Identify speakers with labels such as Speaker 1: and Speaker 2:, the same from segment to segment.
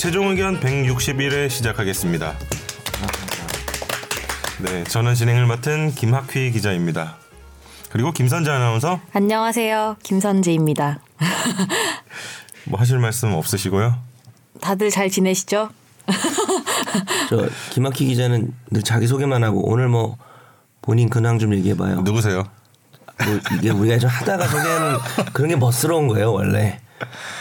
Speaker 1: 최종 의견 161회 시작하겠습니다. 네, 저는 진행을 맡은 김학휘 기자입니다. 그리고 김선재 아나운서
Speaker 2: 안녕하세요. 김선재입니다.
Speaker 1: 뭐 하실 말씀 없으시고요?
Speaker 2: 다들 잘 지내시죠?
Speaker 3: 저 김학희 기자는 늘 자기 소개만 하고 오늘 뭐 본인 근황 좀 얘기해 봐요.
Speaker 1: 누구세요?
Speaker 3: 뭐 이게 우리가 좀 하다가 소개하는 그런 게 멋스러운 거예요 원래.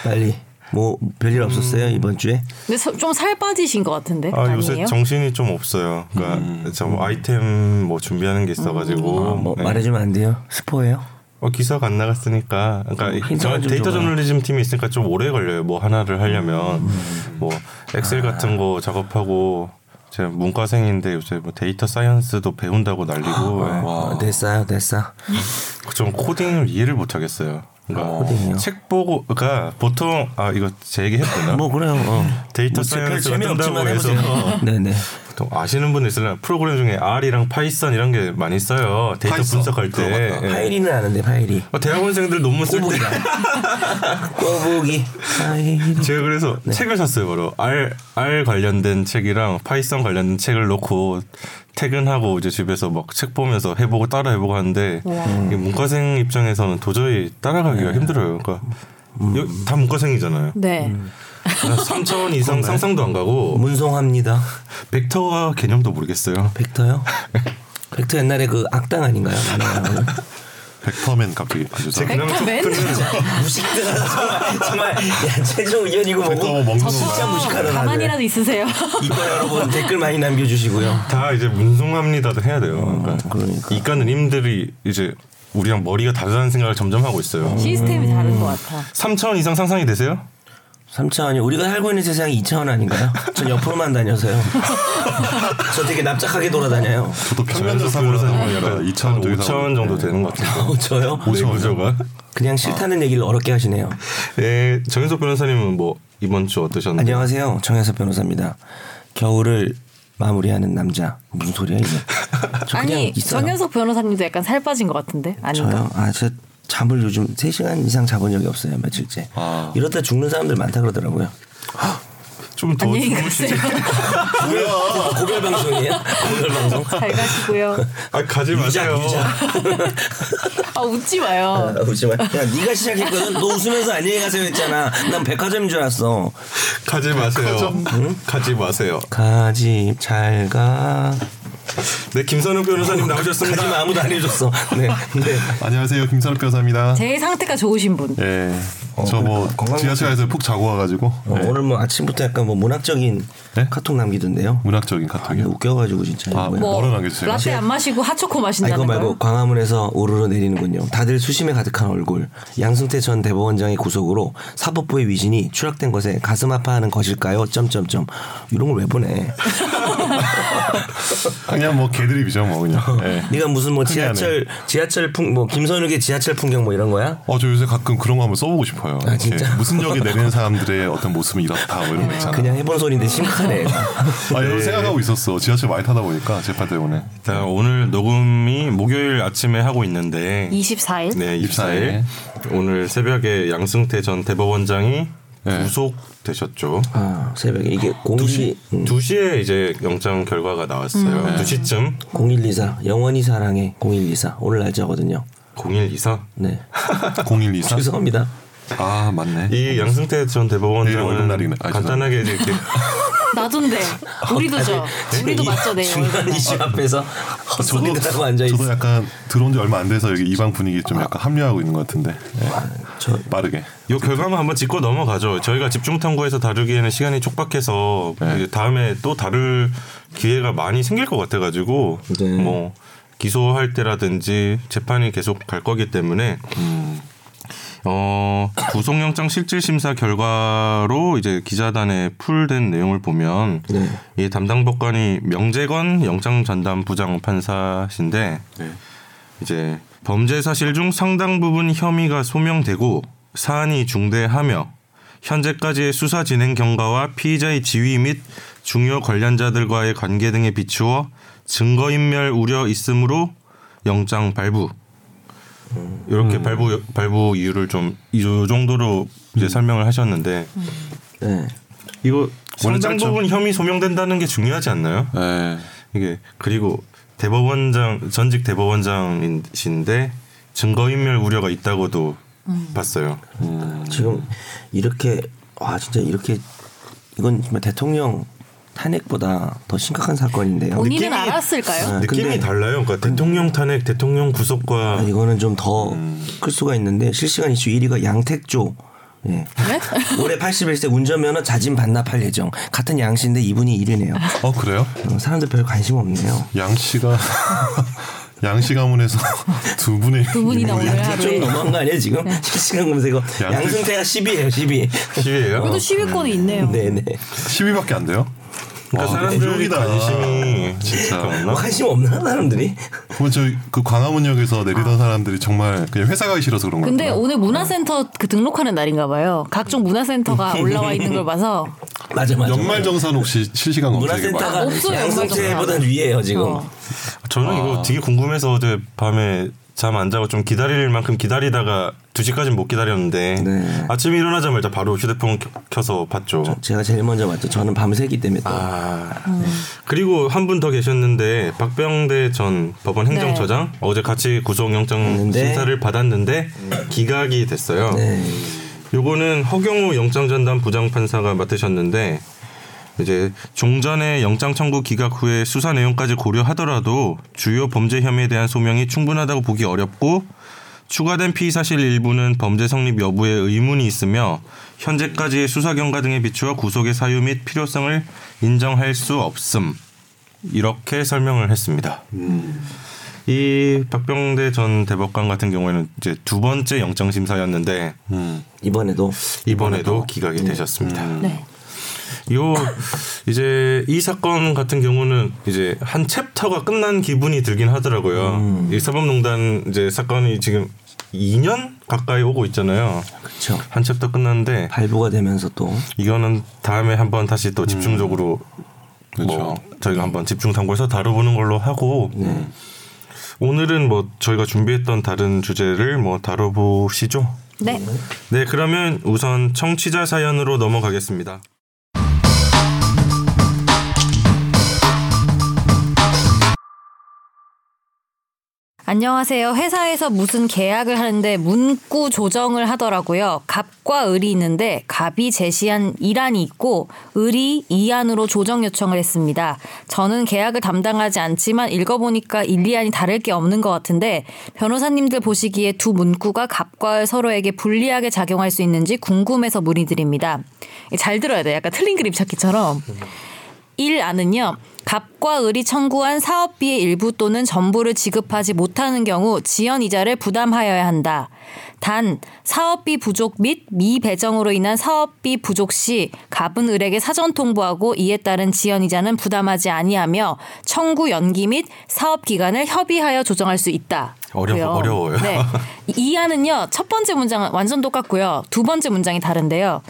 Speaker 3: 빨리 뭐 별일 없었어요 이번 주에?
Speaker 2: 근데 좀 살 빠지신 것 같은데
Speaker 1: 아,
Speaker 2: 아니에요?
Speaker 1: 요새 정신이 좀 없어요. 그러니까 저뭐 아이템 뭐 준비하는 게 있어가지고
Speaker 3: 아, 뭐
Speaker 1: 네.
Speaker 3: 말해주면 안 돼요? 스포예요?
Speaker 1: 어, 기사가 안 나갔으니까 그러니까
Speaker 3: 좀
Speaker 1: 데이터
Speaker 3: 줘봐요.
Speaker 1: 저널리즘 팀이 있으니까 좀 오래 걸려요. 뭐 하나를 하려면 뭐 엑셀 같은 거 작업하고 제가 문과생인데 요새 뭐 data science도 배운다고 난리고 예.
Speaker 3: 어, 됐어요 됐어.
Speaker 1: 좀 코딩을 이해를 못 하겠어요. 그러니까
Speaker 3: 코딩이요?
Speaker 1: 책 보고 그러니까 보통 아 이거 제 얘기 해도 되나?
Speaker 3: 뭐 그래요. 어.
Speaker 1: 데이터
Speaker 3: 뭐
Speaker 1: science가 뜬다고 해서.
Speaker 3: 네네.
Speaker 1: 아시는 분들 있으려나 프로그램 중에 R이랑 Python 이런 게 많이 써요. 데이터
Speaker 4: Python.
Speaker 1: 분석할 때. 예.
Speaker 3: 파이리는 아는데 파이리.
Speaker 1: 어, 대학원생들 논문 쓸 때.
Speaker 3: 꼬부기.
Speaker 1: 제가 그래서 책을 샀어요 바로 R R 관련된 책이랑 Python 관련된 책을 놓고 퇴근하고 이제 집에서 막 책 보면서 해보고 따라 해보고 하는데 이게 문과생 입장에서는 도저히 따라가기가 힘들어요. 그러니까 여기 다 문과생이잖아요.
Speaker 2: 네.
Speaker 1: 3차원 이상 상상도 안 가고
Speaker 3: 문송합니다.
Speaker 1: 벡터와 개념도 모르겠어요.
Speaker 3: 벡터요? 벡터 옛날에 그 악당 아닌가요?
Speaker 4: 벡터맨 갑자기 아주 잘-
Speaker 2: 벡터맨?
Speaker 3: 무식들 정말 정말 야 최종 의견이고 뭐고 진짜 무식하다
Speaker 2: 가만히라도 있으세요.
Speaker 3: 이과 여러분 댓글 많이 남겨주시고요.
Speaker 1: 다 이제 문송합니다도 해야 돼요. 그러니까,
Speaker 3: 그러니까.
Speaker 1: 이과는님들이 이제 우리랑 머리가 다르다는 생각을 점점 하고 있어요.
Speaker 2: 시스템이 다른 것 같아.
Speaker 1: 3차원 이상 상상이 되세요?
Speaker 3: 3차원이 우리가 살고 있는 세상이 2차원 아닌가요? 전 옆으로만 다녀서요. 저 되게 납작하게 돌아다녀요.
Speaker 4: 저도 평면도 사고를 하니까 2차원
Speaker 1: 5차원 정도 되는 것 같아요.
Speaker 3: 어, 저요?
Speaker 1: 내 구조가.
Speaker 3: 그냥 싫다는 얘기를 어렵게 하시네요.
Speaker 1: 네, 정현석 변호사님은 뭐 이번 주 어떠셨나요?
Speaker 3: 안녕하세요. 정혜섭 변호사입니다. 겨울을 마무리하는 남자. 무슨 소리야 이게?
Speaker 2: 아니
Speaker 3: 있어요.
Speaker 2: 정현석 변호사님도 약간 살 빠진 것 같은데 아닌가?
Speaker 3: 저요? 아, 저 잠을 요즘 3 시간 이상 자본 적이 없어요. 며칠째.
Speaker 4: 아.
Speaker 3: 이러다 죽는 사람들 많다 그러더라고요.
Speaker 1: 좀더 주무시지.
Speaker 2: 가세요.
Speaker 3: 고별 방송이에요? 고별 방송?
Speaker 2: 잘 가시고요.
Speaker 1: 아 가지
Speaker 3: 유자
Speaker 1: 마세요.
Speaker 3: 유자.
Speaker 2: 아 웃지 마요.
Speaker 3: 아, 웃지 마. 야, 네가 시작했거든. 너 웃으면서 안녕히 가세요 했잖아. 난 백화점인 줄 알았어.
Speaker 1: 가지 마세요. 가지 마세요.
Speaker 3: 가지 잘 가.
Speaker 1: 네, 김선욱 변호사님 나오셨습니다.
Speaker 3: 가지만 아무도 안 해줬어. 네, 네.
Speaker 4: 안녕하세요 김선욱 변호사입니다.
Speaker 2: 제일 상태가 좋으신 분.
Speaker 4: 예. 저뭐
Speaker 3: 건강
Speaker 4: 지하철에서 푹 자고 와가지고
Speaker 3: 어,
Speaker 4: 예.
Speaker 3: 오늘 뭐 아침부터 약간 뭐 문학적인
Speaker 4: 네?
Speaker 3: 카톡 남기던데요.
Speaker 4: 문학적인
Speaker 3: 아,
Speaker 4: 카톡이요.
Speaker 3: 웃겨가지고 진짜.
Speaker 4: 아.
Speaker 3: 뭐-
Speaker 4: 뭐라 남겨주세요?
Speaker 2: 라떼 안 마시고 핫초코
Speaker 3: 아,
Speaker 2: 마신다는
Speaker 3: 이거 말고
Speaker 2: 거요?
Speaker 3: 광화문에서 오르르 내리는군요. 다들 수심에 가득한 얼굴. 양승태 전 대법원장의 구속으로 사법부의 위신이 추락된 것에 가슴 아파하는 것일까요? 점점점. 이런 걸 왜 보내?
Speaker 4: 그냥 뭐 개드립이죠 뭐 그냥. 예.
Speaker 3: 네가 무슨 뭐. 지하철 지하철 풍뭐 김선욱의 지하철 풍경 뭐 이런 거야?
Speaker 4: 어, 저 요새 가끔 그런 거 한번 써보고 싶어요.
Speaker 3: 아,
Speaker 4: 이렇게
Speaker 3: 진짜?
Speaker 4: 무슨 역에 내리는 사람들의 어떤 모습은 이렇다 뭐 이런 거 있잖아.
Speaker 3: 그냥 해본 소리인데 심각하네.
Speaker 4: 아, 여러 생각하고 있었어. 지하철 많이 타다 보니까 재판 때문에.
Speaker 1: 자, 오늘 녹음이 목요일 아침에 하고 있는데
Speaker 2: 24일.
Speaker 1: 네, 24일. 오늘 새벽에 양승태 전 대법원장이
Speaker 4: 네.
Speaker 1: 구속되셨죠.
Speaker 3: 아 새벽에 이게 02 음,
Speaker 1: 2시 에 이제 영장 결과가 나왔어요. 2시쯤
Speaker 3: 0124 영원히 사랑해 0124 오늘 날짜거든요.
Speaker 1: 0124.
Speaker 3: 네
Speaker 4: 0124.
Speaker 3: 죄송합니다.
Speaker 4: 아 맞네.
Speaker 1: 이 양승태 전 대법원장은
Speaker 4: 날이네. 아,
Speaker 1: 간단하게 이렇게
Speaker 2: 나도인데 우리도 죠. 우리도 맞죠 내일.
Speaker 3: 중간 이슈 앞에서 헛소리를 하고 앉아 있어.
Speaker 4: 저도 약간 들어온 지 얼마 안 돼서 여기 이방 분위기 좀 약간 합류하고 있는 것 같은데 예.
Speaker 3: 저
Speaker 4: 빠르게.
Speaker 1: 이 결과만 한번 짚고 넘어가죠. 저희가 집중 탐구해서 다루기에는 시간이 촉박해서
Speaker 4: 네.
Speaker 1: 이제 다음에 또 다룰 기회가 많이 생길 것 같아가지고
Speaker 3: 네.
Speaker 1: 뭐 기소할 때라든지 재판이 계속 갈 거기 때문에 어 구속영장 실질심사 결과로 이제 기자단에 풀된 내용을 보면
Speaker 3: 네.
Speaker 1: 이 담당 법관이 명재건 영장 전담 부장 판사신데
Speaker 4: 네.
Speaker 1: 이제 범죄 사실 중 상당 부분 혐의가 소명되고 사안이 중대하며 현재까지의 수사 진행 경과와 피의자의 지위 및 중요 관련자들과의 관계 등에 비추어 증거인멸 우려 있으므로 영장 발부 이렇게 발부 발부 이유를 좀 이 정도로 이제 설명을 하셨는데
Speaker 3: 네.
Speaker 1: 이거 상당. 부분 혐의 소명된다는 게 중요하지 않나요?
Speaker 4: 네.
Speaker 1: 이게 그리고 대법원장 전직 대법원장이신데 증거인멸 우려가 있다고도 봤어요.
Speaker 3: 지금 이렇게 와 진짜 이렇게 이건 정말 대통령 탄핵보다 더 심각한 사건인데요.
Speaker 2: 본인은
Speaker 1: 느낌이-
Speaker 2: 알았을까요?
Speaker 3: 아,
Speaker 1: 느낌이
Speaker 3: 근데-
Speaker 1: 달라요. 그러니까 대통령 탄핵, 대통령 구속과
Speaker 3: 아, 이거는 좀 더클 수가 있는데 실시간 이슈 1위가 양택조. 예.
Speaker 2: 네?
Speaker 3: 올해 81세 운전면허 자진 반납할 예정. 같은 양 씨인데 이분이 1위네요.
Speaker 4: 어 그래요?
Speaker 3: 사람들 별 관심 없네요.
Speaker 4: 양 씨가 양씨 가문에서 두 분의
Speaker 2: 두 분이나
Speaker 4: 인물이
Speaker 2: 오늘
Speaker 3: 좀. 너무한 거 아니에요 지금? 실시간 검색어 양승태가 10위예요 10위.
Speaker 1: 시위예요.
Speaker 2: 그래도 시위권이 있네요.
Speaker 3: 네네.
Speaker 4: 10위밖에 안 돼요?
Speaker 1: 그러니까
Speaker 4: 와,
Speaker 1: 사람들이. 관심이
Speaker 4: 진짜.
Speaker 1: 없나?
Speaker 3: 관심 없나 사람들이?
Speaker 4: 그러면 저그 광화문역에서 내리던 사람들이 정말 그냥 회사 가기 싫어서 그런 거예요.
Speaker 2: 근데 오늘 문화센터 그 등록하는 날인가 봐요. 각종 문화센터가 올라와 있는 걸 봐서
Speaker 3: 맞아 맞아.
Speaker 4: 연말 정산 혹시 실시간 검색해 봐.
Speaker 3: 문화센터가
Speaker 2: 없어요, 연말정산.
Speaker 3: 위에요 지금.
Speaker 2: 어.
Speaker 1: 저는 이거 되게 궁금해서 어제 밤에 잠 안 자고 좀 기다릴 만큼 기다리다가 2시까지는 못 기다렸는데
Speaker 3: 네.
Speaker 1: 아침에 일어나자마자 바로 휴대폰 켜- 켜서 봤죠.
Speaker 3: 제가 제일 먼저 봤죠. 저는 밤새기 때문에 또.
Speaker 1: 아 그리고 한 분 더 계셨는데 박병대 전 법원 행정처장 어제 같이 구속영장
Speaker 3: 했는데.
Speaker 1: 심사를 받았는데 기각이 됐어요.
Speaker 3: 네.
Speaker 1: 요거는 허경우 영장전담 부장판사가 맡으셨는데 이제 종전의 영장 청구 기각 후에 수사 내용까지 고려하더라도 주요 범죄 혐의에 대한 소명이 충분하다고 보기 어렵고 추가된 피의 사실 일부는 범죄 성립 여부에 의문이 있으며 현재까지의 수사 경과 등에 비추어 구속의 사유 및 필요성을 인정할 수 없음 이렇게 설명을 했습니다. 이 박병대 전 대법관 같은 경우에는 이제 두 번째 영장 심사였는데
Speaker 4: 음.
Speaker 3: 이번에도
Speaker 1: 이번에도 기각이 되셨습니다.
Speaker 2: 네.
Speaker 1: 요 이제 이 사건 같은 경우는 이제 한 챕터가 끝난 기분이 들긴 하더라고요. 이 사법농단 이제 사건이 지금 2년 가까이 오고 있잖아요.
Speaker 3: 그렇죠.
Speaker 1: 한 챕터 끝났는데
Speaker 3: 발부가 되면서 또
Speaker 1: 이거는 다음에 한번 다시 또 집중적으로 뭐 저희가 한번 집중 탐구해서 다뤄보는 걸로 하고 오늘은 뭐 저희가 준비했던 다른 주제를 뭐 다뤄보시죠.
Speaker 2: 네.
Speaker 1: 네, 그러면 우선 청취자 사연으로 넘어가겠습니다.
Speaker 2: 안녕하세요. 회사에서 무슨 계약을 하는데 문구 조정을 하더라고요. 갑과 을이 있는데 갑이 제시한 이란이 있고 을이 이안으로 조정 요청을 했습니다. 저는 계약을 담당하지 않지만 읽어보니까 일리안이 다를 게 없는 것 같은데 변호사님들 보시기에 두 문구가 갑과 을 서로에게 불리하게 작용할 수 있는지 궁금해서 문의드립니다. 잘 들어야 돼. 약간 틀린 그림 찾기처럼. 1안은요. 갑과 을이 청구한 사업비의 일부 또는 전부를 지급하지 못하는 경우 지연 이자를 부담하여야 한다. 단 사업비 부족 및 미배정으로 인한 사업비 부족 시 갑은 을에게 사전 통보하고 이에 따른 지연 이자는 부담하지 아니하며 청구 연기 및 사업 기간을 협의하여 조정할 수 있다.
Speaker 1: 어려-. 어려워요.
Speaker 2: 네. 이 안은요. 첫 번째 문장은 완전 똑같고요. 두 번째 문장이 다른데요.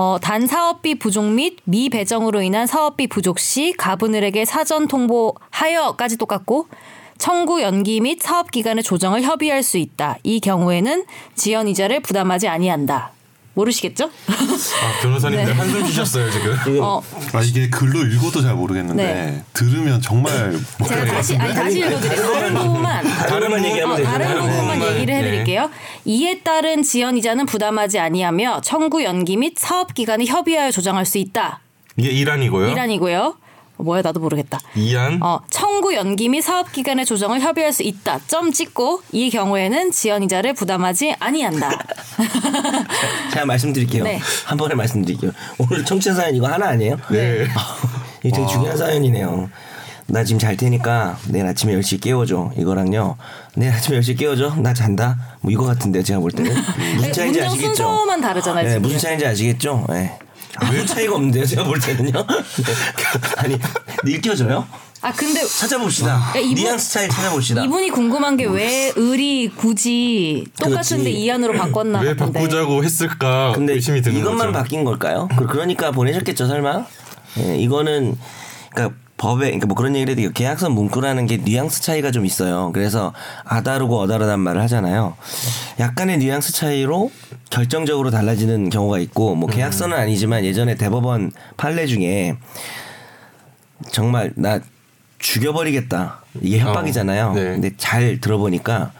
Speaker 2: 어, 단 사업비 부족 및 미배정으로 인한 사업비 부족 시 가분을에게 사전 통보하여까지 똑같고 청구 연기 및 사업 기간의 조정을 협의할 수 있다. 이 경우에는 지연 이자를 부담하지 아니한다. 모르시겠죠?
Speaker 1: 아, 변호사님들
Speaker 2: 네.
Speaker 1: 한숨 쉬셨어요 지금.
Speaker 2: 어,
Speaker 4: 아 이게 글로 읽어도 잘 모르겠는데
Speaker 2: 네.
Speaker 4: 들으면 정말
Speaker 2: 제가 다시
Speaker 4: 같은데.
Speaker 2: 아니 다시 읽어드릴게요. 다른 부분만
Speaker 3: 다른만 얘기하면
Speaker 2: 어. 다른
Speaker 1: 다른
Speaker 2: 부분만 얘기를 해드릴게요. 이에 따른 지연 이자는 부담하지 아니하며 청구 연기 및 사업 기간을 협의하여 조정할 수 있다.
Speaker 1: 이게 이란이고요.
Speaker 2: 이란이고요. 뭐야 나도 모르겠다.
Speaker 1: 이안.
Speaker 2: 어, 청구 연기 및 사업 기간의 조정을 협의할 수 있다. 점 찍고 이 경우에는 지연 이자를 부담하지 아니한다.
Speaker 3: 제가 말씀드릴게요.
Speaker 2: 네.
Speaker 3: 한 번에 말씀드릴게요. 오늘 청취자 사연 이거 하나 아니에요?
Speaker 1: 네.
Speaker 3: 이게 되게 중요한 사연이네요. 나 지금 잘 테니까 내일 아침에 10시 깨워줘. 이거랑요. 내일 아침에 10시 깨워줘. 나 잔다. 뭐 이거 같은데요. 제가 볼 때는. 무슨 차이인지
Speaker 2: 문장
Speaker 3: 아시겠죠?
Speaker 2: 순서만 다르잖아요.
Speaker 3: 네. 무슨 차이인지 아시겠죠? 네. 아무 차이가 없는데요. 제가 볼 때는요. 네. 아니 읽혀져요?
Speaker 2: 아 근데
Speaker 3: 찾아봅시다.
Speaker 2: 야, 이분-
Speaker 3: 뉘앙스 차이 찾아봅시다.
Speaker 2: 이분이 궁금한 게 왜 을이 굳이 똑같은데. 이안으로 바꿨나
Speaker 1: 왜. 바꾸자고 했을까
Speaker 3: 근데
Speaker 1: 의심이 드는
Speaker 3: 이것만
Speaker 1: 거죠.
Speaker 3: 바뀐 걸까요? 그- 그러니까 보내셨겠죠 설마? 예, 이거는 그러니까 법에 그러니까 뭐 그런 얘기를 해도 계약서 문구라는 게 뉘앙스 차이가 좀 있어요. 그래서 아다르고 어다르단 말을 하잖아요. 약간의 뉘앙스 차이로 결정적으로 달라지는 경우가 있고 뭐 계약서는 아니지만 예전에 대법원 판례 중에 정말 나 죽여버리겠다 이게 협박이잖아요.
Speaker 1: 어, 네.
Speaker 3: 근데 잘 들어보니까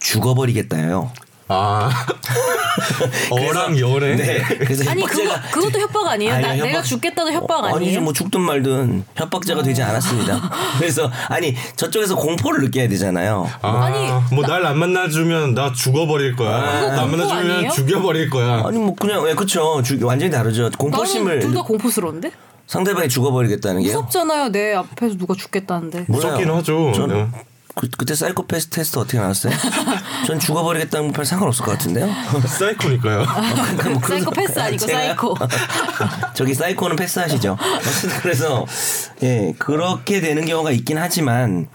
Speaker 3: 죽어버리겠다예요.
Speaker 1: 아 어랑 열에
Speaker 3: 네. 그래서
Speaker 2: 아니 그거 그것도 협박 아니에요? 나,
Speaker 3: 아니요,
Speaker 2: 내가
Speaker 3: 협박-
Speaker 2: 죽겠다는 협박
Speaker 3: 어,
Speaker 2: 아니에요?
Speaker 3: 아니죠 뭐 죽든 말든 협박자가 되지 않았습니다. 그래서 아니 저쪽에서 공포를 느껴야 되잖아요.
Speaker 2: 아 니,
Speaker 1: 뭐 날 안 만나주면 나 죽어버릴 거야. 나안 만나주면
Speaker 2: 아니에요?
Speaker 1: 죽여버릴 거야.
Speaker 3: 아니 뭐 그냥 예, 그쵸 주- 완전히 다르죠. 공포심을
Speaker 2: 둘 다 공포스러운데?
Speaker 3: 상대방이 죽어버리겠다는 게요.
Speaker 2: 무섭잖아요. 내 앞에서 누가 죽겠다는데.
Speaker 1: 무섭긴. 하죠.
Speaker 3: 전
Speaker 1: 네.
Speaker 3: 그, 그때 사이코패스 테스트 어떻게 나왔어요? 전 죽어버리겠다는 별 상관없을 것 같은데요.
Speaker 1: 사이코니까요.
Speaker 3: 그러니까 뭐
Speaker 2: 사이코패스 아니고
Speaker 3: 제가요?
Speaker 2: 사이코.
Speaker 3: 저기 사이코는 패스하시죠. 그래서 예 그렇게 되는 경우가 있긴 하지만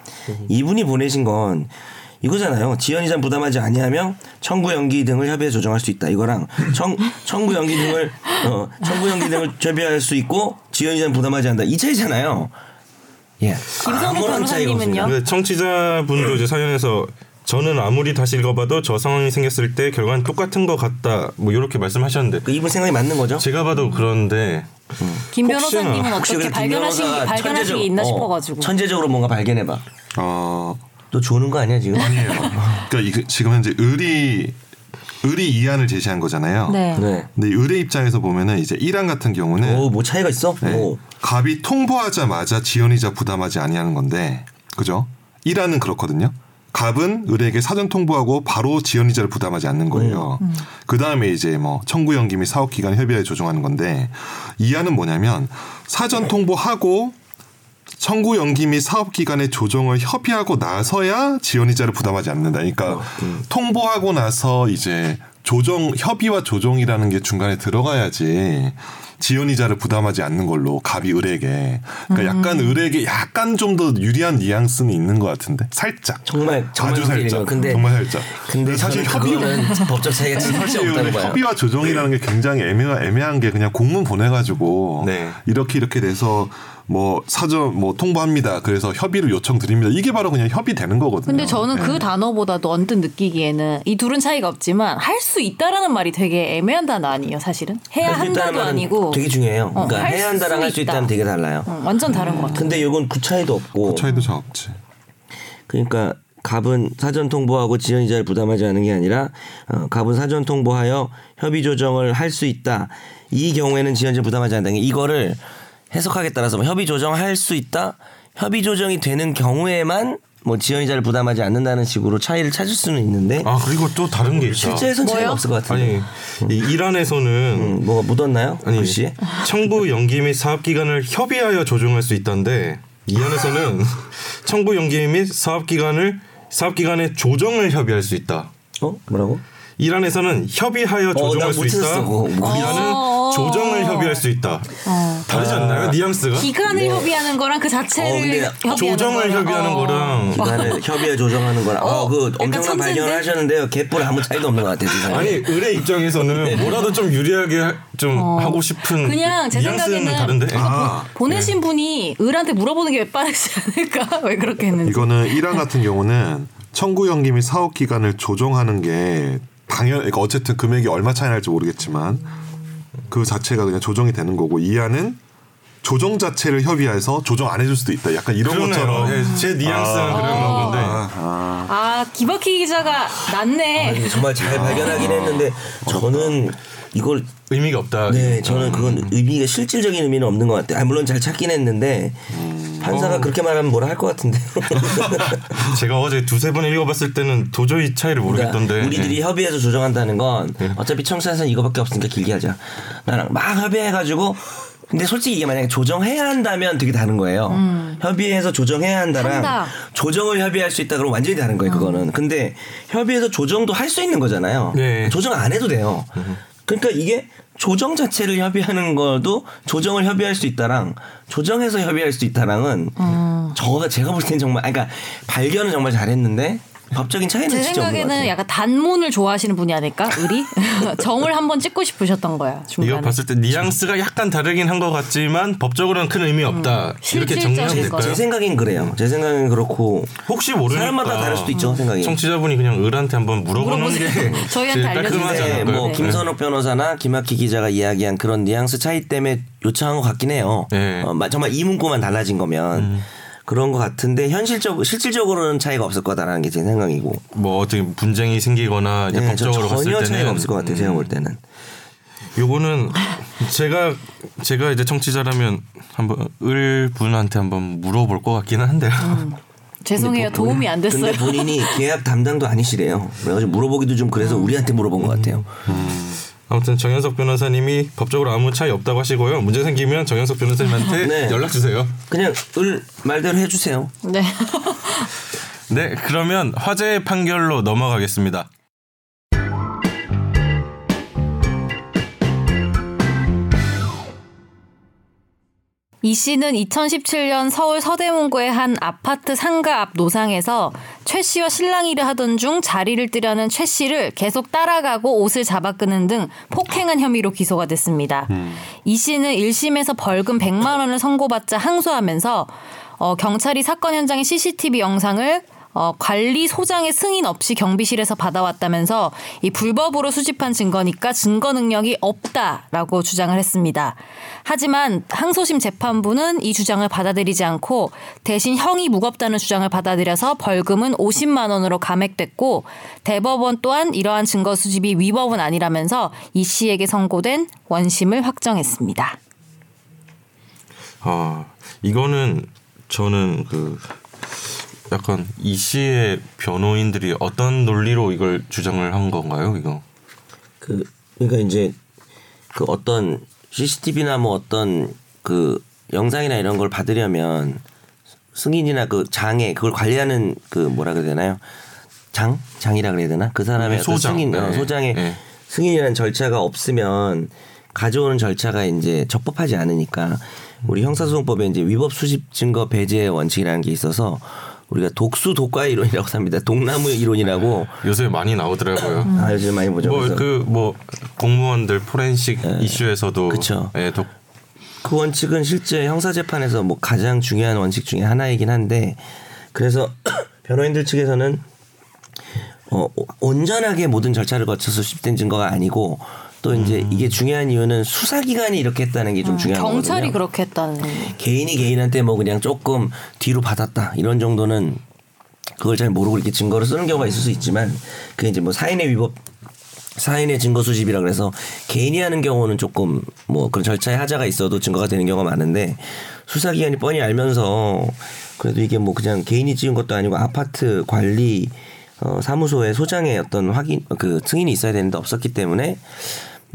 Speaker 3: 이분이 보내신 건 이거잖아요. 지연이자 부담하지 아니하며 청구 연기 등을 협의해 조정할 수 있다. 이거랑 청 청구 연기 등을 어 청구 연기 등을 협의할 수 있고 지연이자 부담하지 않는다. 이 차이잖아요. 예.
Speaker 2: 변호사님은요?
Speaker 3: 없습니다.
Speaker 1: 근데 청취자분도 이제 사연에서 저는 아무리 다시 읽어봐도 저 상황이 생겼을 때 결과는 똑같은 것 같다. 뭐 이렇게 말씀하셨는데
Speaker 3: 그 이분 생각이 맞는 거죠?
Speaker 1: 제가 봐도 그런데
Speaker 2: 김
Speaker 1: 혹시나-
Speaker 2: 변호사님은
Speaker 3: 혹시
Speaker 2: 어떻게
Speaker 3: 김
Speaker 2: 발견하신
Speaker 3: 변호사가
Speaker 2: 발견하신 게 있나
Speaker 3: 어,
Speaker 2: 싶어가지고.
Speaker 3: 천재적으로 뭔가 발견해봐. 어너 조는 거 아니야 지금?
Speaker 4: 아니에요. 그러니까 이, 지금 현재 의리 의리 이안을 제시한 거잖아요.
Speaker 2: 네.
Speaker 3: 네.
Speaker 4: 근데 이 의뢰 입장에서 보면은 이제 1안 같은 경우는
Speaker 3: 오, 뭐 차이가 있어?
Speaker 4: 네.
Speaker 3: 오.
Speaker 4: 갑이 통보하자마자 지연이자 부담하지 아니하는 건데 그죠? 1안은 그렇거든요. 갑은 의뢰에게 사전 통보하고 바로 지연이자를 부담하지 않는 거예요. 그 다음에 이제 뭐 청구 연기 및 사업 기간 협의에 조정하는 건데 2안은 뭐냐면 사전 통보하고 청구 연기 및 사업 기간의 조정을 협의하고 나서야 지연이자를 부담하지 않는다. 그러니까 통보하고 나서 이제 조정 협의와 조정이라는 게 중간에 들어가야지 지연 이자를 부담하지 않는 걸로 갑이 의뢰에게 그러니까 약간 의뢰에게 약간 좀 더 유리한 뉘앙스는 있는 것 같은데 살짝
Speaker 3: 정말 정말
Speaker 4: 아주 살짝.
Speaker 3: 근데
Speaker 4: 정말 살짝
Speaker 3: 근데
Speaker 4: 사실
Speaker 3: 사실
Speaker 4: 협의
Speaker 3: 그거는 법적 차이가 진짜
Speaker 4: 사실
Speaker 3: 없다고
Speaker 4: 근데
Speaker 3: 봐요.
Speaker 4: 협의와 조정이라는 게 굉장히 애매한, 애매한 게 그냥 공문 보내가지고
Speaker 1: 네.
Speaker 4: 이렇게 이렇게 돼서 뭐 사전 뭐 통보합니다. 그래서 협의를 요청드립니다. 이게 바로 그냥 협의되는 거거든요.
Speaker 2: 근데 저는
Speaker 4: 네.
Speaker 2: 그 단어보다도 언뜻 느끼기에는 이 둘은 차이가 없지만 할 수 있다라는 말이 되게 애매한 단어 아니에요, 사실은? 해야 한다도 아니고.
Speaker 3: 되게 중요해요.
Speaker 2: 어,
Speaker 3: 그러니까
Speaker 2: 할
Speaker 3: 해야 한다랑 수할수
Speaker 2: 있다.
Speaker 3: 있다는 되게 달라요.
Speaker 2: 어, 완전 다른 것 같아요.
Speaker 3: 근데 이건 그 차이도 없고
Speaker 4: 차이도 잘 없지.
Speaker 3: 그러니까 갑은 사전 통보하고 지연이자를 부담하지 않는 게 아니라 어, 갑은 사전 통보하여 협의 조정을 할 수 있다. 이 경우에는 지연이자 부담하지 않는다. 이거를 해석하기에 따라서 뭐 협의 조정할 수 있다. 협의 조정이 되는 경우에만 뭐 지연이자를 부담하지 않는다는 식으로 차이를 찾을 수는 있는데
Speaker 1: 아 그리고 또 다른 게 있다.
Speaker 3: 실제에선 차이가
Speaker 2: 뭐요?
Speaker 3: 없을 것 같은데.
Speaker 1: 아니 이 일안에서는
Speaker 3: 음, 뭐가 묻었나요?
Speaker 1: 아니
Speaker 3: 글씨?
Speaker 1: 청구 연기 및 사업 기간을 협의하여 조정할 수 있다는데 이 안에서는 청구 연기 및 사업 기간을 사업 기간의 조정을 협의할 수 있다.
Speaker 3: 어 뭐라고?
Speaker 1: 이 안에서는 협의하여 조정할 나수 있다.
Speaker 3: 그거.
Speaker 1: 뭐이 안은
Speaker 2: 어.
Speaker 1: 조정을 협의할 수 있다. 다르지 않나요? 뉘앙스가?
Speaker 2: 기간을 협의하는 거랑 그 자체를
Speaker 3: 어,
Speaker 1: 조정을
Speaker 2: 거랑,
Speaker 1: 협의하는
Speaker 2: 어.
Speaker 1: 거랑
Speaker 3: 기간을 협의에 조정하는 거랑 어, 그
Speaker 2: 약간
Speaker 3: 엄청난? 발견을 하셨는데요. 개뿔 아무 차이도 없는 것 같아요.
Speaker 1: 아니 의뢰 입장에서는 뭐라도 좀 유리하게 하- 좀 하고 싶은
Speaker 2: 어. 그냥 제 생각에는
Speaker 1: 다른데.
Speaker 4: 아,
Speaker 2: 보, 보내신 분이 을한테 물어보는 게 빠르지 않을까? 왜 그렇게 했는지.
Speaker 4: 이거는 1안 같은 경우는 청구 연기 및 사업 기간을 조정하는 게 당연 그러니까 어쨌든 금액이 얼마 차이 날지 모르겠지만 그 자체가 그냥 조정이 되는 거고 2안은 조정 자체를 협의해서 조정 안 해줄 수도 있다. 약간 이런
Speaker 1: 그러네요.
Speaker 4: 것처럼
Speaker 1: 예, 제 뉘앙스는 그런 건데.
Speaker 2: 아 기바키 기자가 낫네.
Speaker 3: 정말 잘 발견하긴 했는데 저는 이걸
Speaker 1: 의미가 없다.
Speaker 3: 네 저는 그건 의미가 실질적인 의미는 없는 것 같아요. 아, 물론 잘 찾긴 했는데 판사가 그렇게 말하면 뭐라 할 것 같은데.
Speaker 1: 제가 어제 두세 번 읽어봤을 때는 도저히 차이를 모르겠던데.
Speaker 3: 그러니까 우리들이 협의해서 조정한다는 건
Speaker 1: 네.
Speaker 3: 어차피 청사에서는 이거밖에 없으니까 길게 하자. 나랑 막 협의해가지고 근데 솔직히 이게 만약에 조정해야 한다면 되게 다른 거예요. 협의해서 조정해야 한다랑
Speaker 2: 한다.
Speaker 3: 조정을 협의할 수 있다 그러면 완전히 다른 거예요. 그거는. 근데 협의해서 조정도 할 수 있는 거잖아요.
Speaker 1: 네.
Speaker 3: 조정 안 해도 돼요. 그러니까 이게 조정 자체를 협의하는 것도 조정을 협의할 수 있다랑 조정해서 협의할 수 있다랑은 저가 제가 볼땐 정말 아니, 그러니까 발견은 정말 잘했는데 법적인 차이는
Speaker 2: 제
Speaker 3: 진짜 없는 것
Speaker 2: 생각에는. 약간 단문을 좋아하시는 분이 아닐까? 의리? 정을 한번 찍고 싶으셨던 거야. 중간에.
Speaker 1: 이거 봤을 때 뉘앙스가 약간 다르긴 한 것 같지만 법적으로는 큰 의미 없다. 이렇게
Speaker 2: 실질적인
Speaker 1: 정리하면?
Speaker 3: 제 생각엔 그래요. 제 생각엔 그렇고
Speaker 1: 혹시 모르니까
Speaker 3: 사람마다 다를 수도 있죠, 생각이.
Speaker 1: 청취자분이 그냥 을한테 한번 물어보는
Speaker 2: 물어보세요.
Speaker 1: 게
Speaker 2: 저희한테 알려주세요.
Speaker 3: 네,
Speaker 1: 않을까요?
Speaker 3: 뭐
Speaker 2: 네.
Speaker 3: 김선욱 변호사나 김학기 기자가 이야기한 그런 뉘앙스 차이 때문에 요청한 것 같긴 해요.
Speaker 1: 네.
Speaker 3: 어, 마- 정말 이 문구만 달라진 거면
Speaker 1: 음.
Speaker 3: 그런 것 같은데 현실적 실질적으로는 차이가 없을 거다라는 게 제 생각이고.
Speaker 1: 뭐 어떻게 분쟁이 생기거나 이제
Speaker 3: 네, 저
Speaker 1: 법적으로 봤을
Speaker 3: 전혀
Speaker 1: 때는
Speaker 3: 차이가 없을 것 같아요. 제가 볼 때는.
Speaker 1: 요거는 제가 제가 이제 청취자라면 한번 을 분한테 한번 물어볼 것 같기는 한데요.
Speaker 2: 죄송해요. 도움이 안 됐어요.
Speaker 3: 근데 본인이 계약 담당도 아니시래요. 그래가지고 물어보기도 좀 그래서 우리한테 물어본 것 같아요.
Speaker 1: 아무튼 정현석 변호사님이 법적으로 아무 차이 없다고 하시고요. 문제 생기면 정현석 변호사님한테
Speaker 3: 네.
Speaker 1: 연락 주세요.
Speaker 3: 그냥 을 말대로 해주세요.
Speaker 2: 네.
Speaker 1: 네, 그러면 화제의 판결로 넘어가겠습니다.
Speaker 2: 이 씨는 2017년 서울 서대문구의 한 아파트 상가 앞 노상에서 최 씨와 실랑 일을 하던 중 자리를 뜨려는 최 씨를 계속 따라가고 옷을 잡아 끄는 등 폭행한 혐의로 기소가 됐습니다. 이 씨는 1심에서 벌금 100만 원을 선고받자 항소하면서 어, 경찰이 사건 현장의 CCTV 영상을 어, 관리 소장의 승인 없이 경비실에서 받아왔다면서 이 불법으로 수집한 증거니까 증거 능력이 없다라고 주장을 했습니다. 하지만 항소심 재판부는 이 주장을 받아들이지 않고 대신 형이 무겁다는 주장을 받아들여서 벌금은 50만 원으로 감액됐고 대법원 또한 이러한 증거 수집이 위법은 아니라면서 이 씨에게 선고된 원심을 확정했습니다.
Speaker 1: 아, 이거는 저는 그 약간 이 씨의 변호인들이 어떤 논리로 이걸 주장을 한 건가요? 이거
Speaker 3: 그 그러니까 이제 그 어떤 CCTV나 뭐 어떤 그 영상이나 이런 걸 받으려면 승인이나 그 장애 그걸 관리하는 그 뭐라 그래야 되나요? 장 장이라 그래야 되나? 그 사람의
Speaker 1: 네, 소장.
Speaker 3: 승인 어,
Speaker 1: 네.
Speaker 3: 소장의
Speaker 1: 네.
Speaker 3: 승인이라는 절차가 없으면 가져오는 절차가 이제 적법하지 않으니까 우리 형사소송법에 이제 위법 수집 증거 배제 원칙이라는 게 있어서 우리가 독수 독과 이론이라고 합니다. 독나무 이론이라고
Speaker 1: 요새 많이 나오더라고요.
Speaker 3: 아 요즘 많이 보죠.
Speaker 1: 뭐
Speaker 3: 그래서
Speaker 1: 그뭐 공무원들 포렌식 이슈에서도
Speaker 3: 그쵸.
Speaker 1: 예, 독
Speaker 3: 그 원칙은 실제 형사 재판에서 뭐 가장 중요한 원칙 중에 하나이긴 한데 그래서 변호인들 측에서는 어 온전하게 모든 절차를 거쳐서 수집된 증거가 아니고 또 이제 이게 중요한 이유는 수사기관이 이렇게 했다는 게좀 중요한 거거든요.
Speaker 2: 음, 경찰이 그렇게 했다는
Speaker 3: 개인이 개인한테 뭐 그냥 조금 뒤로 받았다 이런 정도는 그걸 잘 모르고 이렇게 증거를 쓰는 경우가 있을 수 있지만 그게 이제 뭐 사인의 위법 사인의 증거 수집이라 그래서 개인이 하는 경우는 조금 뭐 그런 절차에 하자가 있어도 증거가 되는 경우가 많은데 수사기관이 뻔히 알면서 그래도 이게 뭐 그냥 개인이 찍은 것도 아니고 아파트 관리 어, 사무소의 소장의 어떤 확인 그 승인이 있어야 되는데 없었기 때문에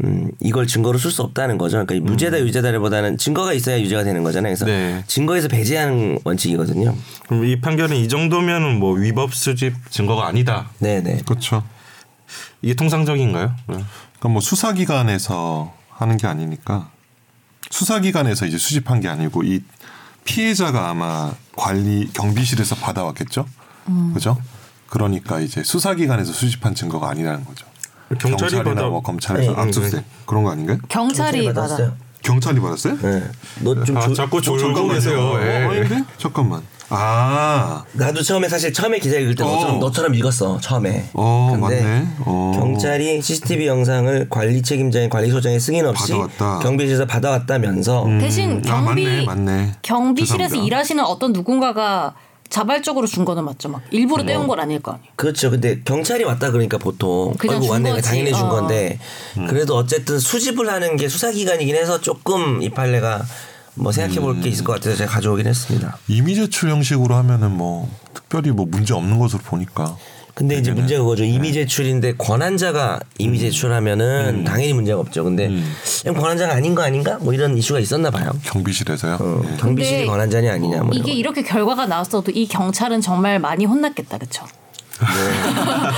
Speaker 3: 음, 이걸 증거로 쓸 수 없다는 거죠. 그러니까 무죄다 유죄다보다는 증거가 있어야 유죄가 되는 거잖아요. 그래서
Speaker 1: 네.
Speaker 3: 증거에서 배제하는 원칙이거든요.
Speaker 1: 그럼 이 판결은 이 정도면은 뭐 위법 수집 증거가 아니다.
Speaker 3: 네네.
Speaker 4: 그렇죠.
Speaker 1: 이게 통상적인가요? 네.
Speaker 4: 그러니까 뭐 수사기관에서 하는 게 아니니까 수사기관에서 이제 수집한 게 아니고 이 피해자가 아마 관리 경비실에서 받아왔겠죠. 그죠? 그러니까 이제 수사기관에서 수집한 증거가 아니라는 거죠.
Speaker 1: 경찰이 받아
Speaker 4: 뭐 검찰에서
Speaker 3: 네,
Speaker 4: 압수수색 그런 거 아닌가요?
Speaker 2: 경찰이 받아.
Speaker 4: 경찰이 받았어요?
Speaker 3: 네. 너좀
Speaker 1: 아, 자꾸 졸고. 계세요.
Speaker 4: 어,
Speaker 1: 예.
Speaker 4: 아닌데? 잠깐만. 아,
Speaker 3: 나도 처음에 사실 처음에 기사 읽을 때
Speaker 4: 어.
Speaker 3: 너처럼, 너처럼 읽었어 처음에.
Speaker 4: 어,
Speaker 3: 근데
Speaker 4: 맞네. 어.
Speaker 3: 경찰이 CCTV 영상을 관리 책임자인 관리소장의 승인 없이
Speaker 4: 받아왔다.
Speaker 3: 경비실에서 받아왔다면서
Speaker 2: 대신
Speaker 4: 아,
Speaker 2: 경비
Speaker 4: 맞네, 맞네.
Speaker 2: 경비실에서
Speaker 4: 죄송합니다.
Speaker 2: 일하시는 어떤 누군가가 자발적으로 준 거는 맞죠. 막 일부러
Speaker 3: 음.
Speaker 2: 떼온 건 아닐 거 아니에요.
Speaker 3: 그렇죠. 근데 경찰이 왔다 그러니까 보통
Speaker 2: 준
Speaker 3: 왔네
Speaker 2: 거지.
Speaker 3: 당연히 준
Speaker 2: 어.
Speaker 3: 건데 그래도 어쨌든 수집을 하는 게 수사기관이긴 해서 조금 이 판례가 뭐 생각해 볼게 있을 것 같아서 제가 가져오긴 했습니다.
Speaker 4: 이미 제출 형식으로 하면은 뭐 특별히 뭐 문제 없는 것으로 보니까.
Speaker 3: 근데 이제 문제가 그거죠. 이미 제출인데 권한자가 이미 제출하면은 당연히 문제가 없죠. 근데 그냥 권한자가 아닌 거 아닌가? 뭐 이런 이슈가 있었나 봐요.
Speaker 4: 경비실에서요.
Speaker 3: 어,
Speaker 4: 예.
Speaker 3: 경비실이 권한자냐 아니냐 뭐
Speaker 2: 이게 이렇게 결과가 나왔어도 이 경찰은 정말 많이 혼났겠다, 그렇죠?
Speaker 3: 거.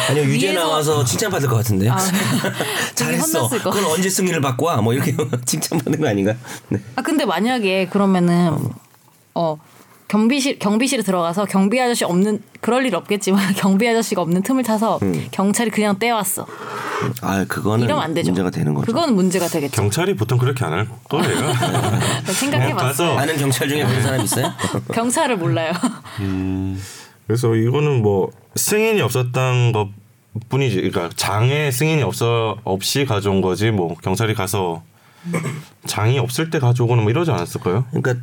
Speaker 3: 아니요 유죄
Speaker 2: 위에서-
Speaker 3: 나와서 칭찬받을 것 같은데요.
Speaker 2: 아,
Speaker 3: 잘했어.
Speaker 2: 혼났을 것
Speaker 3: 그건 언제 승리를 받고 와? 뭐 이렇게 칭찬받는 거 아닌가? 네.
Speaker 2: 아 근데 만약에 그러면은 어 경비실 경비실에 들어가서 경비 아저씨 없는 그럴 일 없겠지만 경비 아저씨가 없는 틈을 타서
Speaker 3: 음.
Speaker 2: 경찰이 그냥 떼왔어.
Speaker 3: 아 그거는
Speaker 2: 이러면 안 되죠.
Speaker 3: 문제가 되는 거죠.
Speaker 2: 그건 문제가 되겠죠.
Speaker 1: 경찰이 보통 그렇게 안 할 거예요.
Speaker 2: 생각해봤어요.
Speaker 1: 가서-
Speaker 3: 아는 경찰 중에 그런 사람 있어요?
Speaker 2: 경찰을 몰라요.
Speaker 1: 그래서 이거는 뭐 승인이 없었던 것 뿐이지. 그러니까 장에 승인이 없어 없이 가져온 거지. 뭐 경찰이 가서 장이 없을 때 가져오거나 뭐 이러지 않았을까요?
Speaker 3: 그러니까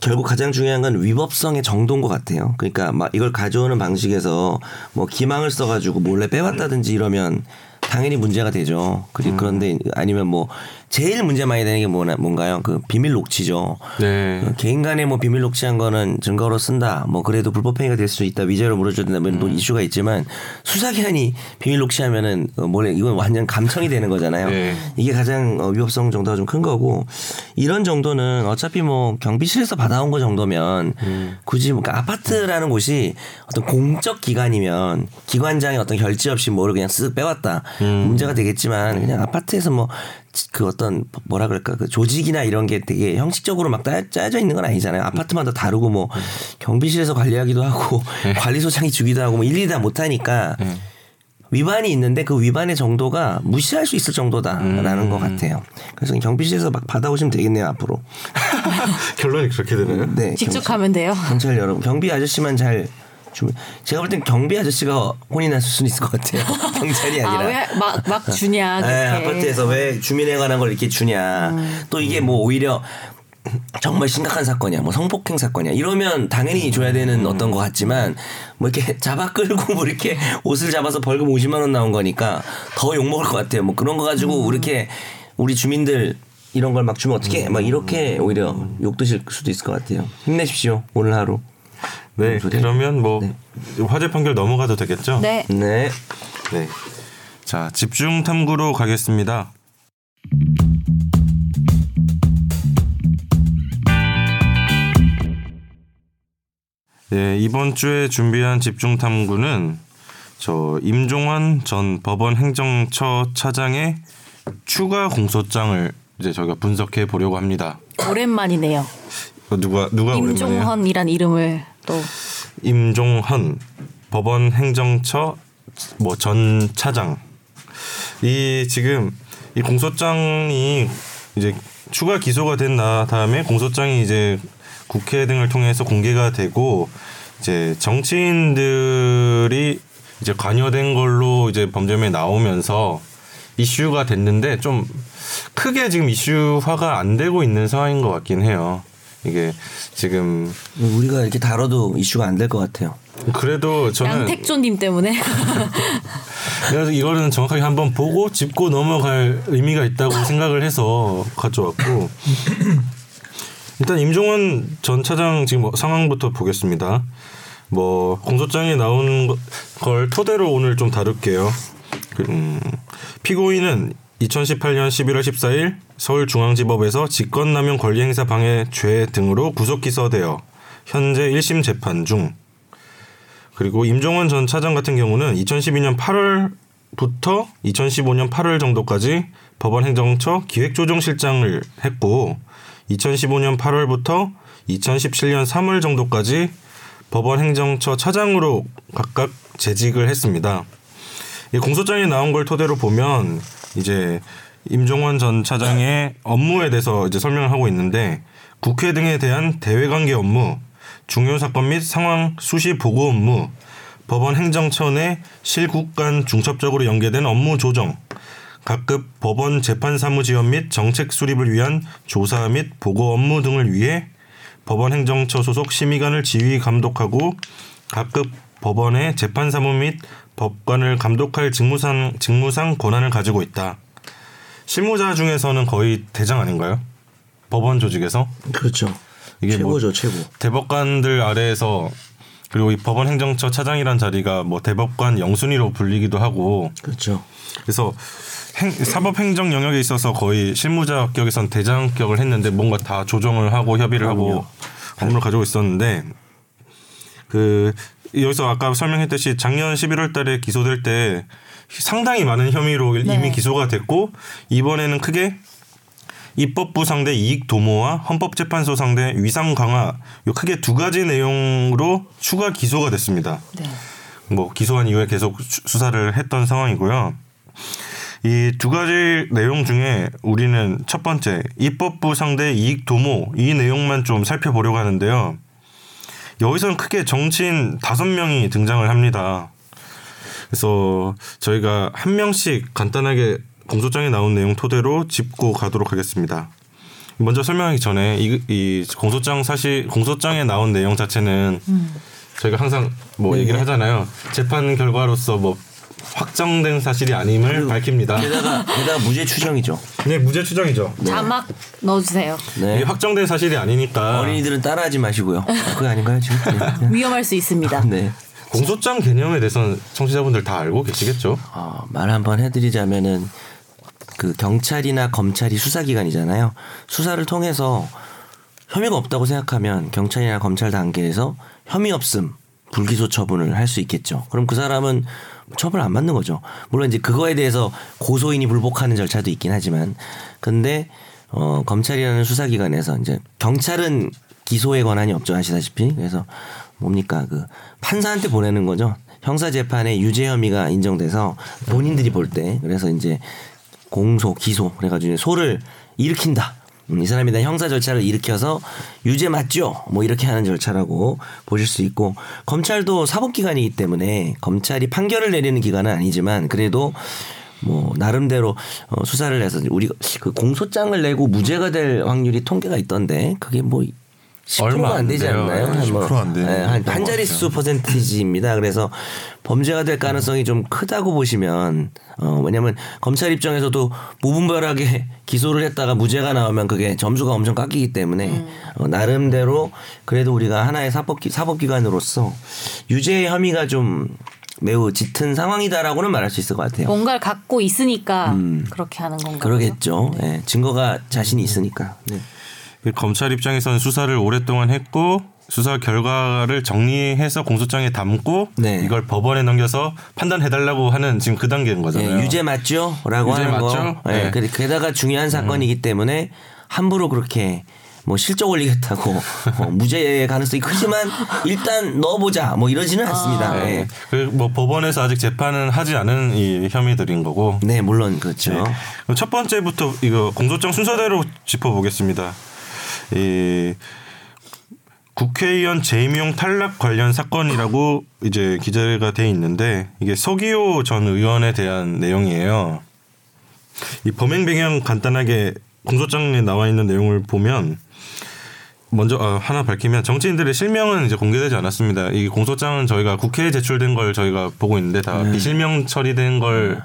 Speaker 3: 결국 가장 중요한 건 위법성의 정도인 것 같아요. 그러니까 막 이걸 가져오는 방식에서 뭐 기망을 써가지고 몰래 빼왔다든지 이러면 당연히 문제가 되죠. 그리 그런데 아니면 뭐 제일 문제 많이 되는 게 뭐나 뭔가요? 그 비밀 녹취죠.
Speaker 1: 네.
Speaker 3: 그 개인 간에 뭐 비밀 녹취한 거는 증거로 쓴다. 뭐 그래도 불법 행위가 될 수 있다. 위자료 물어줘야 된다. 뭐 이런 이슈가 있지만 수사기관이 비밀 녹취하면은 어, 뭐래 이건 완전 감청이 되는 거잖아요.
Speaker 1: 네.
Speaker 3: 이게 가장 어, 위법성 정도가 좀 큰 거고 이런 정도는 어차피 뭐 경비실에서 받아온 거 정도면 굳이 뭐 그러니까 아파트라는 곳이 어떤 공적 기관이면 기관장의 어떤 결제 없이 뭐를 그냥 쓱 빼왔다 문제가 되겠지만 그냥 아파트에서 뭐그 어떤 뭐라 그럴까 그 조직이나 이런 게 되게 형식적으로 막 따- 짜여져 있는 건 아니잖아요. 아파트마다 다르고 뭐 경비실에서 관리하기도 하고 관리소장이 주기도 하고 뭐 일일이 다 못하니까 위반이 있는데 그 위반의 정도가 무시할 수 있을 정도다라는 것 같아요. 그래서 경비실에서 막 받아오시면 되겠네요 앞으로.
Speaker 1: 결론이 그렇게 되나요?
Speaker 3: 네.
Speaker 2: 직접 가면 돼요.
Speaker 3: 경찰 여러분 경비 아저씨만 잘 제가 볼 땐 경비 아저씨가 혼이 났을 수는 있을 것 같아요. 경찰이 아니라.
Speaker 2: 아 왜 막 막 주냐.
Speaker 3: 네, 아파트에서 왜 주민에 관한 걸 이렇게 주냐. 또 이게 뭐 오히려 정말 심각한 사건이야. 뭐 성폭행 사건이야. 이러면 당연히 줘야 되는 어떤 것 같지만 뭐 이렇게 잡아 끌고 뭐 이렇게 옷을 잡아서 벌금 50만 원 나온 거니까 더 욕먹을 것 같아요. 뭐 그런 거 가지고 이렇게 우리 주민들 이런 걸 막 주면 어떻게 막 이렇게 오히려 욕 드실 수도 있을 것 같아요. 힘내십시오. 오늘 하루.
Speaker 1: 네.
Speaker 3: 소리?
Speaker 1: 그러면 뭐 화재 판결 넘어가도 되겠죠?
Speaker 2: 네.
Speaker 3: 네.
Speaker 1: 네. 자, 집중 탐구로 가겠습니다. 네, 이번 주에 준비한 집중 탐구는 저 임종환 전 법원 행정처 차장의 추가 공소장을 이제 저희가 분석해 보려고 합니다.
Speaker 2: 오랜만이네요.
Speaker 1: 어, 누가 누가 오랜만이에요?
Speaker 2: 임종헌이란 이름을 또
Speaker 1: 임종헌 법원 행정처 뭐 전 차장 이 지금 이 공소장이 이제 추가 기소가 된 나 다음에 공소장이 이제 국회 등을 통해서 공개가 되고 이제 정치인들이 이제 관여된 걸로 이제 범죄면에 나오면서 이슈가 됐는데 좀 크게 지금 이슈화가 안 되고 있는 상황인 것 같긴 해요. 이게 지금
Speaker 3: 우리가 이렇게 다뤄도 이슈가 안 될 것 같아요.
Speaker 1: 그래도 저는
Speaker 2: 양택조님 때문에
Speaker 1: 그래서 이거는 정확하게 한번 보고 짚고 넘어갈 의미가 있다고 생각을 해서 가져왔고 일단 임종원 전 차장 지금 뭐 상황부터 보겠습니다. 뭐 공소장에 나온 거- 걸 토대로 오늘 좀 다룰게요. 그, 음, 피고인은 2018년 11월 14일 서울중앙지법에서 직권남용 권리행사 방해 죄 등으로 구속 기소되어 현재 1심 재판 중 그리고 임종원 전 차장 같은 경우는 2012년 8월부터 2015년 8월 정도까지 법원 행정처 기획조정실장을 했고 2015년 8월부터 2017년 3월 정도까지 법원 행정처 차장으로 각각 재직을 했습니다. 이 공소장에 나온 걸 토대로 보면 이제 임종원 전 차장의 업무에 대해서 이제 설명을 하고 있는데 국회 등에 대한 대외관계 업무, 중요 사건 및 상황 수시 보고 업무, 법원 행정처 내 실국 간 중첩적으로 연계된 업무 조정, 각급 법원 재판 사무 지원 및 정책 수립을 위한 조사 및 보고 업무 등을 위해 법원 행정처 소속 심의관을 지휘 감독하고 각급 법원의 재판 사무 및 법관을 감독할 직무상 직무상 권한을 가지고 있다. 실무자 중에서는 거의 대장 아닌가요? 법원 조직에서
Speaker 3: 그렇죠.
Speaker 1: 이게 뭐
Speaker 3: 최고죠, 최고.
Speaker 1: 대법관들 아래에서 그리고 이 법원 행정처 차장이란 자리가 뭐 대법관 영순위로 불리기도 하고
Speaker 3: 그렇죠.
Speaker 1: 그래서 행, 사법 행정 영역에 있어서 거의 실무자 격에선 대장격을 했는데 뭔가 다 조정을 하고 협의를 하고 업무를 가지고 있었는데 그 여기서 아까 설명했듯이 작년 11월 달에 기소될 때 상당히 많은 혐의로 이미
Speaker 2: 네.
Speaker 1: 기소가 됐고 이번에는 크게 입법부 상대 이익 도모와 헌법재판소 상대 위상 강화 요 크게 두 가지 내용으로 추가 기소가 됐습니다.
Speaker 2: 네.
Speaker 1: 뭐 기소한 이후에 계속 수- 수사를 했던 상황이고요. 이 두 가지 내용 중에 우리는 첫 번째 입법부 상대 이익 도모 이 내용만 좀 살펴보려고 하는데요. 여기서는 크게 정치인 다섯 명이 등장을 합니다. 그래서 저희가 한 명씩 간단하게 공소장에 나온 내용 토대로 짚고 가도록 하겠습니다. 먼저 설명하기 전에 이, 이 공소장 사실 공소장에 나온 내용 자체는 저희가 항상 뭐
Speaker 3: 네.
Speaker 1: 얘기를 하잖아요. 재판 결과로서 뭐 확정된 사실이 아님을 밝힙니다.
Speaker 3: 게다가 게다가 무죄 추정이죠.
Speaker 1: 네, 무죄 추정이죠.
Speaker 2: 자막 넣어주세요.
Speaker 3: 네.
Speaker 1: 이게 확정된 사실이 아니니까
Speaker 3: 어린이들은 따라하지 마시고요. 그거 아닌가요 지금? 네.
Speaker 2: 위험할 수 있습니다.
Speaker 3: 네.
Speaker 1: 공소장 개념에 대해서는 청취자분들 다 알고 계시겠죠?
Speaker 3: 어, 말 한번 해드리자면은 그 경찰이나 검찰이 수사기관이잖아요. 수사를 통해서 혐의가 없다고 생각하면 경찰이나 검찰 단계에서 혐의 없음 불기소 처분을 할 수 있겠죠. 그럼 그 사람은 처벌 안 받는 거죠. 물론 이제 그거에 대해서 고소인이 불복하는 절차도 있긴 하지만 근데 어 검찰이라는 수사기관에서 이제 경찰은 기소의 권한이 없죠 아시다시피 그래서 뭡니까 그 판사한테 보내는 거죠. 형사 재판에 유죄 혐의가 인정돼서 본인들이 볼 때 그래서 이제 공소 기소 그래가지고 소를 일으킨다. 음, 이 사람이 다 형사 절차를 일으켜서 유죄 맞죠? 뭐 이렇게 하는 절차라고 보실 수 있고 검찰도 사법기관이기 때문에 검찰이 판결을 내리는 기관은 아니지만 그래도 뭐 나름대로 어, 수사를 해서 우리 그 공소장을 내고 무죄가 될 확률이 통계가 있던데 그게 뭐 10%가
Speaker 1: 얼마 안안
Speaker 3: 되지
Speaker 1: 돼요.
Speaker 3: 않나요?
Speaker 1: 네,
Speaker 3: 한 뭐,
Speaker 4: 10%안 되는
Speaker 3: 네, 한,
Speaker 4: 것
Speaker 3: 한. 자릿수 퍼센티지입니다. 그래서 범죄가 될 가능성이 좀 크다고 보시면 어 왜냐면 검찰 입장에서도 무분별하게 기소를 했다가 무죄가 나오면 그게 점수가 엄청 깎이기 때문에 어, 나름대로 그래도 우리가 하나의 사법기 사법 기관으로서 유죄의 혐의가 좀 매우 짙은 상황이다라고는 말할 수 있을 것 같아요.
Speaker 2: 뭔가를 갖고 있으니까 그렇게 하는 건가요?
Speaker 3: 그러겠죠. 예, 증거가 자신이 있으니까. 네.
Speaker 1: 그 검찰 입장에서는 수사를 오랫동안 했고 수사 결과를 정리해서 공소장에 담고
Speaker 3: 네.
Speaker 1: 이걸 법원에 넘겨서 판단해달라고 하는 지금 그 단계인 거잖아요.
Speaker 3: 예, 유죄 맞죠?라고
Speaker 1: 유죄
Speaker 3: 하는
Speaker 1: 맞죠?
Speaker 3: 거. 예,
Speaker 1: 네.
Speaker 3: 그- 게다가 중요한 사건이기 때문에 함부로 그렇게 뭐 실적 올리겠다고 어, 무죄의 가능성이 크지만 일단 넣어보자 뭐 이러지는 않습니다.
Speaker 1: 네.
Speaker 3: 예.
Speaker 1: 그뭐 법원에서 아직 재판은 하지 않은 이 혐의들인 거고.
Speaker 3: 네, 물론 그렇죠.
Speaker 1: 그럼 첫 번째부터 이거 공소장 순서대로 짚어보겠습니다. 이 국회의원 재임용 탈락 관련 사건이라고 이제 기재가 돼 있는데 이게 서기호 전 의원에 대한 내용이에요. 이 범행 배경 간단하게 공소장에 나와 있는 내용을 보면 먼저 아, 하나 밝히면 정치인들의 실명은 이제 공개되지 않았습니다. 이 공소장은 저희가 국회에 제출된 걸 저희가 보고 있는데 다 비실명 처리된 걸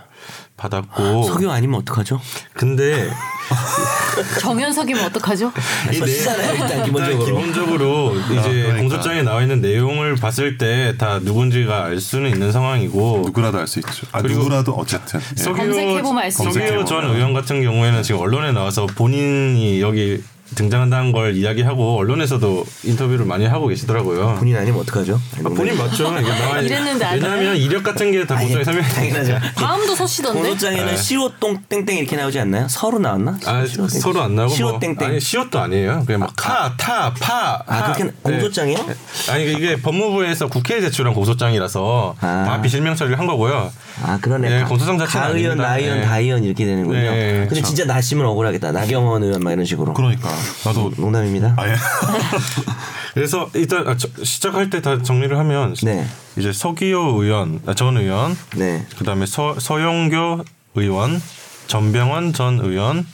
Speaker 1: 받았고
Speaker 3: 석유 아니면 어떡하죠?
Speaker 1: 근데
Speaker 2: 정현석이면 어떡하죠?
Speaker 1: 이 내-
Speaker 3: 서시잖아요, 일단 기본적으로.
Speaker 1: 일단 기본적으로 이제
Speaker 4: 그러니까.
Speaker 1: 공소장에 나와 있는 내용을 봤을 때 다 누군지가 알 수는 있는 상황이고
Speaker 4: 누구라도 알 수 있죠. 아
Speaker 1: 그리고
Speaker 4: 누구라도 어쨌든. 예.
Speaker 2: 검색해보면 알수
Speaker 1: 서기호
Speaker 4: 있죠.
Speaker 1: 전 의원 같은 경우에는 지금 언론에 나와서 본인이 여기 등장한다는 걸 이야기하고 언론에서도 인터뷰를 많이 하고 계시더라고요.
Speaker 3: 본인 아니면 어떡하죠?
Speaker 1: 아, 본인 맞죠?
Speaker 2: 이랬는데 안
Speaker 1: 왜냐하면 이력 같은 게다 공소장에 설명이
Speaker 3: 당연하죠.
Speaker 2: 다음도 서시던데.
Speaker 3: 공소장에는
Speaker 1: 네.
Speaker 3: 시옷똥 땡땡 이렇게 나오지 않나요? 서로 나왔나?
Speaker 1: 아. 서로 안 나고
Speaker 3: 시옷
Speaker 1: 뭐,
Speaker 3: 땡땡.
Speaker 1: 아니 시옷도 아니에요. 그냥 막 타, 타, 파.
Speaker 3: 아,
Speaker 1: 하.
Speaker 3: 그렇게 공소장이요?
Speaker 1: 네. 아니 이게 법무부에서 국회에 제출한 공소장이라서
Speaker 3: 아.
Speaker 1: 다 비실명 처리를 한 거고요.
Speaker 3: 아 그러네.
Speaker 1: 네,
Speaker 3: 가-
Speaker 1: 공소장 자체는
Speaker 3: 가의원,
Speaker 1: 아닙니다.
Speaker 3: 나의원,
Speaker 1: 네.
Speaker 3: 다의원 이렇게 되는군요.
Speaker 1: 네,
Speaker 3: 근데
Speaker 1: 그렇죠.
Speaker 3: 진짜 나시면 억울하겠다. 나경원 의원 막 이런 식으로.
Speaker 4: 그러니까 나도
Speaker 3: 농담입니다.
Speaker 4: 아 예
Speaker 1: 그래서 일단 아, 저- 시작할 때 다 정리를 하면
Speaker 3: 네.
Speaker 1: 이제 서기호 의원, 아, 전 의원,
Speaker 3: 네.
Speaker 1: 그다음에 서 서영교 의원, 전병헌 전 의원,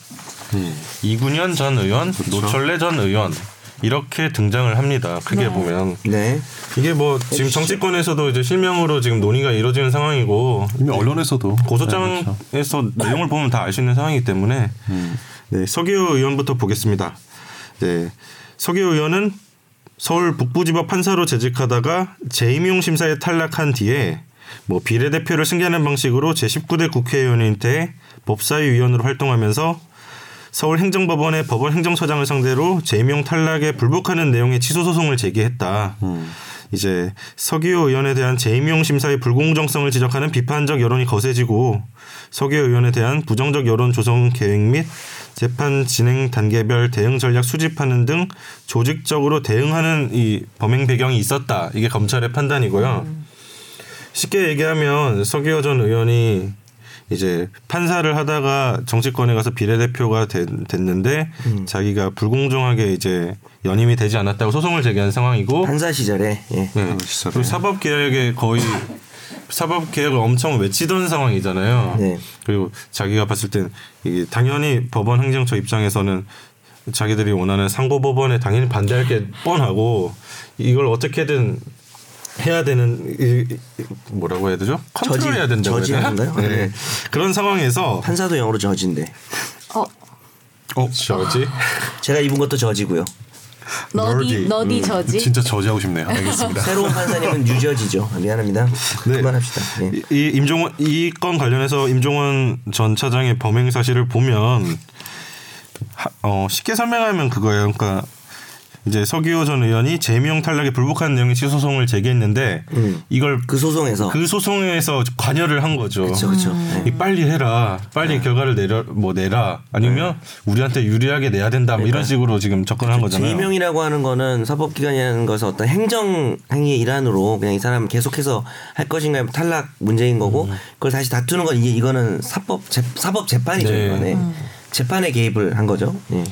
Speaker 1: 이군현 전 의원, 노철래 전 의원 이렇게 등장을 합니다. 크게 보면
Speaker 3: 네.
Speaker 1: 이게 뭐 지금 정치권에서도 이제 실명으로 지금 논의가 이루어지는 상황이고
Speaker 4: 이미 언론에서도 네,
Speaker 1: 고소장에서
Speaker 4: 그렇죠.
Speaker 1: 내용을 보면 다 알 수 있는 상황이기 때문에 네, 서기호 의원부터 보겠습니다. 네, 서기호 의원은 서울 북부지법 판사로 재직하다가 재임용 심사에 탈락한 뒤에 뭐 비례대표를 승계하는 방식으로 제19대 국회의원인 때 법사위위원으로 활동하면서 서울 행정법원의 법원 행정처장을 상대로 재임용 탈락에 불복하는 내용의 취소 소송을 제기했다. 이제 서기호 의원에 대한 재임용 심사의 불공정성을 지적하는 비판적 여론이 거세지고 서기호 의원에 대한 부정적 여론 조성 계획 및 재판 진행 단계별 대응 전략 수집하는 등 조직적으로 대응하는 이 범행 배경이 있었다. 이게 검찰의 판단이고요. 쉽게 얘기하면 서기호 전 의원이 이제 판사를 하다가 정치권에 가서 비례대표가 된- 됐는데 자기가 불공정하게 이제 연임이 되지 않았다고 소송을 제기한 상황이고
Speaker 3: 판사 시절에 예.
Speaker 1: 네.
Speaker 4: 시절에.
Speaker 1: 그리고 사법 개혁에 거의 사법 개혁을 엄청 외치던 상황이잖아요.
Speaker 3: 네.
Speaker 1: 그리고 자기가 봤을 땐 이게 당연히 법원 행정처 입장에서는 자기들이 원하는 상고법원에 당연히 반대할 게 뻔하고 이걸 어떻게든 해야 되는 이- 뭐라고 해야 되죠? 컨트롤해야 된다고 해야 되나?
Speaker 3: 저지하는가요?
Speaker 1: 네.
Speaker 3: 네.
Speaker 1: 그런 상황에서
Speaker 3: 판사도 영어로 저지인데
Speaker 2: 어,
Speaker 4: 어,
Speaker 1: 저지
Speaker 3: 제가 입은 것도 저지고요.
Speaker 2: 너디. 너디
Speaker 1: 음,
Speaker 2: 저지.
Speaker 4: 진짜 저지하고 싶네요. 알겠습니다.
Speaker 3: 새로운 판사님은 유저지죠. 미안합니다.
Speaker 1: 네.
Speaker 3: 그만합시다. 예.
Speaker 1: 이- 이 임종원 이 건 관련해서 임종원 전 차장의 범행 사실을 보면 하- 어, 쉽게 설명하면 그거예요. 그러니까 이제 서기호 전 의원이 재미용 탈락에 불복하는 내용의 취소송을 제기했는데
Speaker 3: 음.
Speaker 1: 이걸
Speaker 3: 그 소송에서
Speaker 1: 그 소송에서 관여를 한 거죠.
Speaker 3: 그렇죠, 그렇죠. 네.
Speaker 1: 이 빨리 해라, 빨리 결과를 내려 뭐 내라, 아니면 우리한테 유리하게 내야 된다, 뭐 이런 식으로 지금 접근한 거잖아요.
Speaker 3: 재임용이라고 하는 거는 사법기관이라는 것은 어떤 행정 행위의 일환으로 그냥 이 사람 계속해서 할 것인가 탈락 문제인 거고
Speaker 1: 음.
Speaker 3: 그걸 다시 다투는 건 이게 이거는 사법 재, 사법 재판이죠
Speaker 1: 네.
Speaker 3: 이거네 재판에 개입을 한 거죠. 예.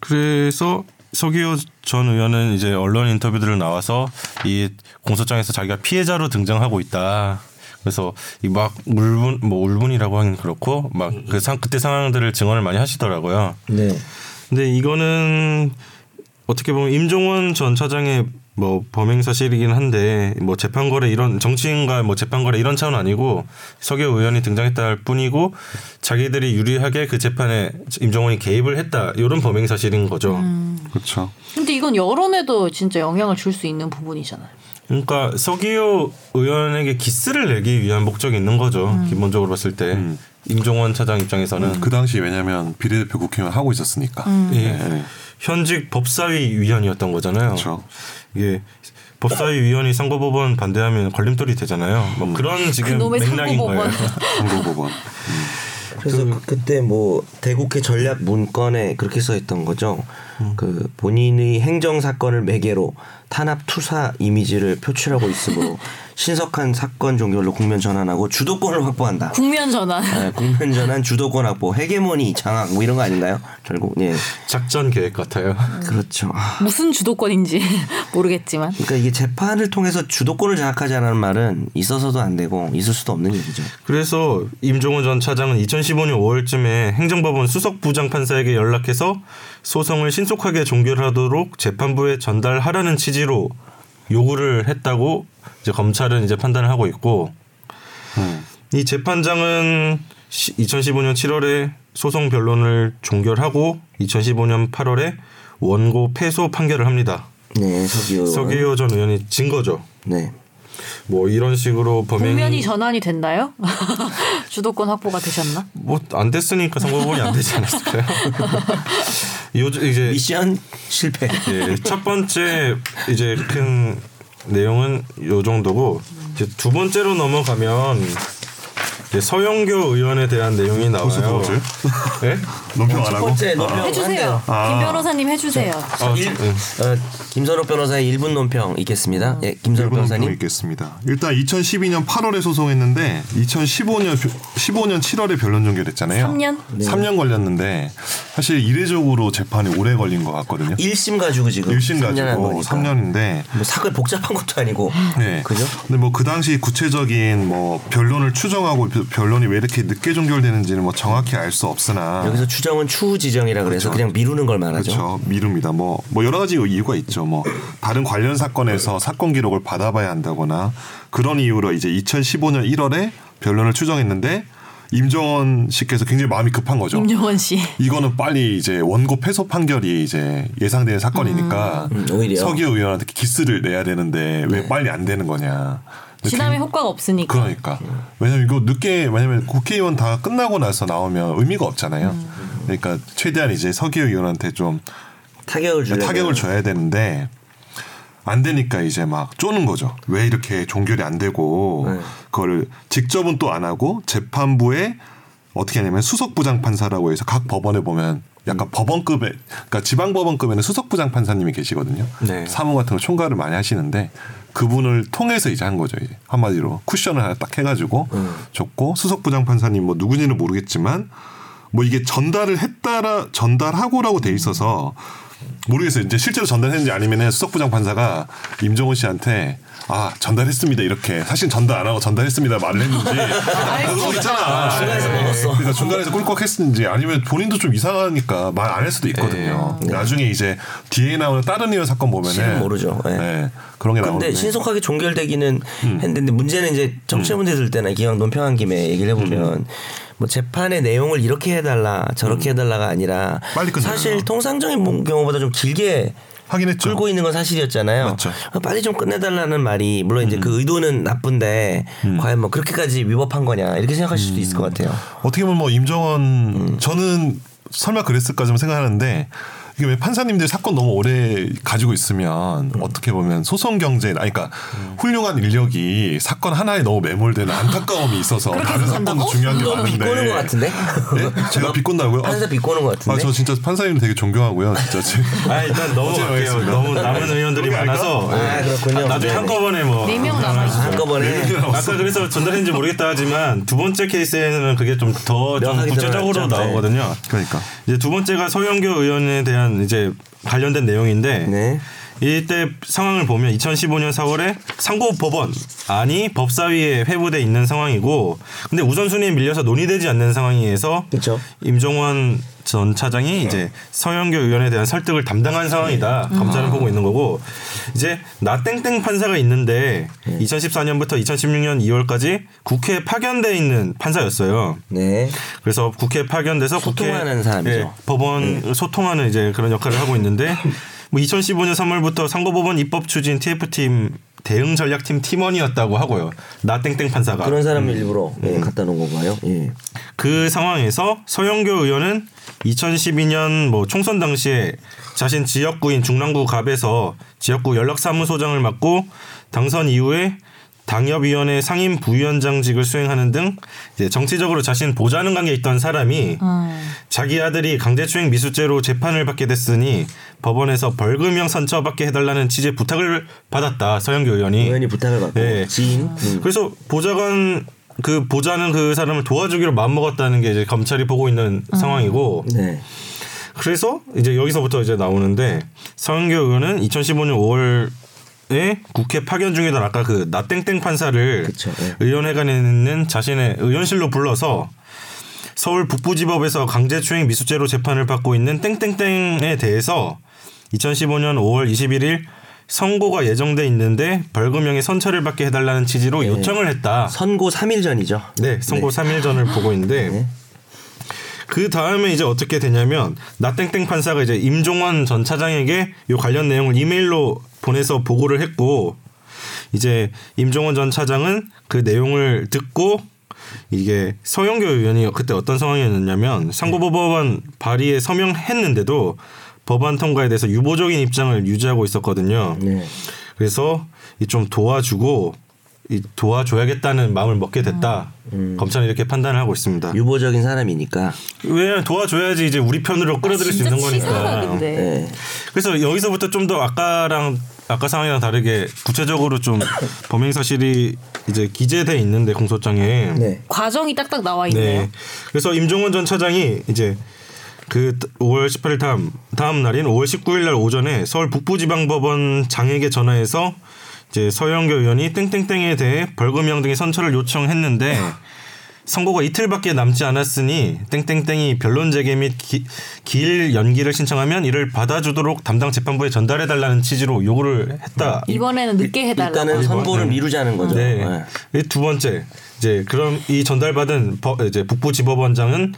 Speaker 1: 그래서 서기호 전 의원은 이제 언론 인터뷰들을 나와서 이 공소장에서 자기가 피해자로 등장하고 있다. 그래서 이 막 울분 뭐 울분이라고 하긴 그렇고 막 그 상 그때 상황들을 증언을 많이 하시더라고요.
Speaker 3: 네.
Speaker 1: 근데 이거는 어떻게 보면 임종원 전 차장의 뭐 범행 사실이긴 한데 뭐 재판 거래 이런 정치인과 뭐 재판 거래 이런 차원 아니고 서기호 의원이 등장했다 할 뿐이고 자기들이 유리하게 그 재판에 임종원이 개입을 했다 이런 범행 사실인 거죠.
Speaker 4: 그렇죠.
Speaker 2: 근데 이건 여론에도 진짜 영향을 줄 수 있는 부분이잖아요.
Speaker 1: 그러니까 서기호 의원에게 기스를 내기 위한 목적이 있는 거죠. 기본적으로 봤을 때 임종원 차장 입장에서는
Speaker 4: 그 당시 왜냐면 비례대표 국회의원 하고 있었으니까.
Speaker 1: 예.
Speaker 4: 네.
Speaker 1: 현직 법사위 위원이었던 거잖아요.
Speaker 4: 그렇죠.
Speaker 1: 이게 법사위 위원이 상고법원 반대하면 걸림돌이 되잖아요. 뭐 그런 지금
Speaker 2: 그놈의
Speaker 1: 맥락인
Speaker 2: 상고법원.
Speaker 1: 거예요.
Speaker 4: 상고법원.
Speaker 3: 그래서 그, 그때 뭐 대국회 전략 문건에 그렇게 써 있던 거죠. 그 본인의 행정 사건을 매개로 탄압 투사 이미지를 표출하고 있으므로 신속한 사건 종결로 국면 전환하고 주도권을 확보한다.
Speaker 2: 국면 전환.
Speaker 3: 네, 국면 전환 주도권 확보, 헤게모니 장악 뭐 이런 거 아닌가요? 결국 예
Speaker 1: 작전 계획 같아요.
Speaker 3: 그렇죠. 아,
Speaker 2: 무슨 주도권인지 모르겠지만.
Speaker 3: 그러니까 이게 재판을 통해서 주도권을 장악하자는 말은 있어서도 안 되고 있을 수도 없는 얘기죠.
Speaker 1: 그래서 임종원 전 차장은 2015년 5월쯤에 행정법원 수석 부장 판사에게 연락해서 소송을 신속하게 종결하도록 재판부에 전달하라는 취지 로 요구를 했다고 이제 검찰은 이제 판단을 하고 있고
Speaker 4: 음.
Speaker 1: 이 재판장은 2015년 7월에 소송 변론을 종결하고 2015년 8월에 원고 패소 판결을 합니다.
Speaker 3: 네, 서기호.
Speaker 1: 서기호 전 의원이 진 거죠.
Speaker 3: 네.
Speaker 1: 뭐 이런 식으로 범행
Speaker 2: 국면이 전환이 됐나요? 주도권 확보가 되셨나?
Speaker 1: 뭐 안 됐으니까 선거법이 안 되지 않았을까요? 요 이제
Speaker 3: 미션 실패.
Speaker 1: 예, 첫 번째 이제 큰 내용은 요 정도고 이제 두 번째로 넘어가면 서영교 의원에 대한 내용이 나와요. 네?
Speaker 4: 논평
Speaker 3: 안첫
Speaker 4: 하고?
Speaker 3: 번째 논평
Speaker 2: 해주세요.
Speaker 3: 한대요.
Speaker 2: 김 변호사님 해주세요.
Speaker 1: 아,
Speaker 3: 일,
Speaker 1: 네.
Speaker 3: 어, 김선호 변호사의 1분 논평 있겠습니다. 예, 김선호 변호사님.
Speaker 4: 있겠습니다. 일단 2012년 8월에 소송했는데 2015년 15년 7월에 변론 종결했잖아요.
Speaker 2: 3년?
Speaker 3: 네.
Speaker 4: 3년 걸렸는데 사실 이례적으로 재판이 오래 걸린 것 같거든요.
Speaker 3: 1심 가지고 지금
Speaker 4: 1심
Speaker 3: 3년 한
Speaker 4: 가지고
Speaker 3: 거니까.
Speaker 4: 3년인데
Speaker 3: 뭐 사글 복잡한 것도 아니고.
Speaker 4: 네.
Speaker 3: 그죠?
Speaker 4: 근데 뭐 그 당시 구체적인 뭐 변론을 추정하고 벼- 변론이 왜 이렇게 늦게 종결되는지는 뭐 정확히 알 수 없으나
Speaker 3: 여기서 추정은 추후 지정이라 그래서 그냥 미루는 걸 말하죠.
Speaker 4: 그렇죠. 미룹니다. 뭐, 뭐 여러 가지 이유가 있죠. 뭐 다른 관련 사건에서 사건 기록을 받아봐야 한다거나 그런 이유로 이제 2015년 1월에 변론을 추정했는데 임정원 씨께서 굉장히 마음이 급한 거죠.
Speaker 2: 임종원 씨.
Speaker 4: 이거는 빨리 이제 원고 패소 판결이 이제 예상되는 사건이니까
Speaker 3: 음, 오히려.
Speaker 4: 서기호 의원한테 기스를 내야 되는데 왜 빨리 안 되는 거냐.
Speaker 2: 지나면 효과가 없으니까.
Speaker 4: 그러니까 왜냐면 이거 늦게 왜냐면 국회의원 다 끝나고 나서 나오면 의미가 없잖아요. 그러니까 최대한 이제 서기호 의원한테 좀
Speaker 3: 타격을 주려
Speaker 4: 타격을 줘야 되는데 안 되니까 이제 막 쪼는 거죠. 왜 이렇게 종결이 안 되고
Speaker 3: 네.
Speaker 4: 그거를 직접은 또 안 하고 재판부에 어떻게 하냐면 수석 부장 판사라고 해서 각 법원에 보면 약간 법원급에 그러니까 지방 법원급에는 수석 부장 판사님이 계시거든요.
Speaker 1: 네.
Speaker 4: 사무 같은 거 총괄을 많이 하시는데 그분을 통해서 이제 한 거죠. 이제 한마디로 쿠션을 하나 딱 해가지고 줬고 수석 부장 판사님 뭐 누구지는 모르겠지만 뭐 이게 전달을 했다라 전달하고라고 돼 있어서 모르겠어요. 이제 실제로 전달했는지 아니면은 수석부장 판사가 임종원 씨한테 아 전달했습니다 이렇게 사실 전달 안 하고 전달했습니다 말을 했는지 그런 거 있잖아.
Speaker 3: 중간에서 먹었어.
Speaker 4: 그러니까 중간에서 꿀꺽했는지 아니면 본인도 좀 이상하니까 말 안 할 수도 있거든요. 나중에 이제 뒤에 나오는 다른 이런 사건 보면은
Speaker 3: 모르죠. 예.
Speaker 4: 네, 그런 게 나오는데
Speaker 3: 신속하게 종결되기는 했는데 문제는 이제 정치적 문제 들 때나 기왕 논평한 김에 얘기를 해보면 뭐 재판의 내용을 이렇게 해달라 저렇게 해달라가 아니라. 사실 통상적인 뭐 경우보다 좀 길게
Speaker 4: 하긴 했죠.
Speaker 3: 끌고 있는 건 사실이었잖아요.
Speaker 4: 맞죠.
Speaker 3: 빨리 좀 끝내달라는 말이 물론 이제 그 의도는 나쁜데 과연 뭐 그렇게까지 위법한 거냐 이렇게 생각하실 수도 있을 것 같아요.
Speaker 4: 어떻게 보면 뭐 임정원 저는 설마 그랬을까 좀 생각하는데 이게 왜 판사님들 사건 너무 오래 가지고 있으면 어떻게 보면 소송 경제 아니 그러니까 훌륭한 인력이 사건 하나에 너무 매몰되는 안타까움이 있어서 다른 사건도 중요한
Speaker 3: 게너
Speaker 4: 많은데
Speaker 3: 비꼬는 것 같은데?
Speaker 4: 네? 제가 비꼰다고요?
Speaker 3: 판사 비꼬는 것 같은데?
Speaker 4: 아, 저 진짜 판사님 되게 존경하고요. 진짜 지금.
Speaker 1: 아 일단 넘어갈게요. 너무 남은 의원들이 많아서
Speaker 3: 아, 그렇군요.
Speaker 1: 나중에
Speaker 3: 네네.
Speaker 1: 한꺼번에 뭐
Speaker 2: 네 명 남아있어요.
Speaker 3: 한꺼번에
Speaker 1: 아까 그래서 전달했는지 모르겠다 하지만 두 번째 케이스에는 그게 좀 더 좀 구체적으로.
Speaker 3: 네.
Speaker 1: 나오거든요.
Speaker 4: 그러니까.
Speaker 1: 이제 두 번째가 서영교 의원에 대한 이제 관련된 내용인데
Speaker 3: 네.
Speaker 1: 이때 상황을 보면 2015년 4월에 상고법원 안이 법사위에 회부돼 있는 상황이고 근데 우선순위에 밀려서 논의되지 않는 상황에서
Speaker 3: 그렇죠.
Speaker 1: 임종원 전 차장이 이제 서영교 의원에 대한 설득을 담당한 상황이다. 검찰은 보고 있는 거고 이제 나땡땡 판사가 있는데 2014년부터 2016년 2월까지 국회에 파견돼 있는 판사였어요.
Speaker 3: 네.
Speaker 1: 그래서 국회에 파견돼서
Speaker 3: 소통하는
Speaker 1: 국회,
Speaker 3: 사람이죠. 네.
Speaker 1: 예, 법원 소통하는 이제 그런 역할을 하고 있는데 뭐 2015년 3월부터 상고법원 입법 추진 TF팀 대응 전략팀 팀원이었다고 하고요. 나 땡땡 판사가
Speaker 3: 그런 사람 일부러 예, 갖다 놓은 건가요? 예.
Speaker 1: 그 상황에서 서영교 의원은 2012년 뭐 총선 당시에 자신 지역구인 중랑구 갑에서 지역구 연락사무소장을 맡고 당선 이후에 당협위원회 상임 부위원장직을 수행하는 등 이제 정치적으로 자신 보좌하는 관계에 있던 사람이 자기 아들이 강제추행 미수죄로 재판을 받게 됐으니 법원에서 벌금형 선처받게 해달라는 취지의 부탁을 받았다 서영교 의원이
Speaker 3: 의원이 부탁을 받고
Speaker 1: 네.
Speaker 3: 지인 음.
Speaker 1: 그래서 보좌관 그 보좌는 그 사람을 도와주기로 마음먹었다는 게 이제 검찰이 보고 있는 상황이고
Speaker 3: 네.
Speaker 1: 그래서 이제 여기서부터 이제 나오는데 서영교 의원은 2015년 5월 에 국회 파견 중이던 아까 그 나땡땡 판사를
Speaker 3: 그쵸, 예.
Speaker 1: 의원회관에 있는 자신의 의원실로 불러서 서울 북부지법에서 강제추행 미수죄로 재판을 받고 있는 땡땡땡에 대해서 2015년 5월 21일 선고가 예정돼 있는데 벌금형의 선처를 받게 해달라는 취지로 요청을 했다.
Speaker 3: 선고 3일 전이죠.
Speaker 1: 네, 선고 3일 전을 보고 있는데
Speaker 3: 네.
Speaker 1: 그 다음에 이제 어떻게 되냐면 나땡땡 판사가 이제 임종원 전 차장에게 요 관련 내용을 이메일로 보내서 보고를 했고 이제 임종원 전 차장은 그 내용을 듣고 이게 서영교 의원이 그때 어떤 상황이었냐면 상고법원 발의에 서명했는데도 법안 통과에 대해서 유보적인 입장을 유지하고 있었거든요.
Speaker 3: 네.
Speaker 1: 그래서 이좀 도와주고 이 도와줘야겠다는 마음을 먹게 됐다. 검찰은 이렇게 판단을 하고 있습니다.
Speaker 3: 유보적인 사람이니까.
Speaker 1: 왜냐면 도와줘야지 이제 우리 편으로 끌어들일 수 있는 거니까.
Speaker 3: 네.
Speaker 1: 그래서 여기서부터 좀 더 아까랑 아까 상황이랑 다르게 구체적으로 좀 범행 사실이 이제 기재돼 있는데 공소장에.
Speaker 3: 네.
Speaker 2: 과정이 딱딱 나와 있네요.
Speaker 1: 네. 그래서 임종원 전 차장이 이제 그 5월 18일 다음 다음 날인 5월 19일 날 오전에 서울 북부지방법원 장에게 전화해서 이제 서영교 의원이 땡땡땡에 대해 벌금형 등의 선처를 요청했는데 선고가 이틀밖에 남지 않았으니 땡땡땡이 변론 재개 및 길 연기를 신청하면 이를 받아주도록 담당 재판부에 전달해 달라는 취지로 요구를 했다.
Speaker 2: 이번에는 늦게 해달라고.
Speaker 3: 일단은 선고를
Speaker 1: 네.
Speaker 3: 미루자는 거죠.
Speaker 1: 네.
Speaker 3: 네.
Speaker 1: 이두 번째 이제 그럼 이 전달받은 법, 이제 북부지법원장은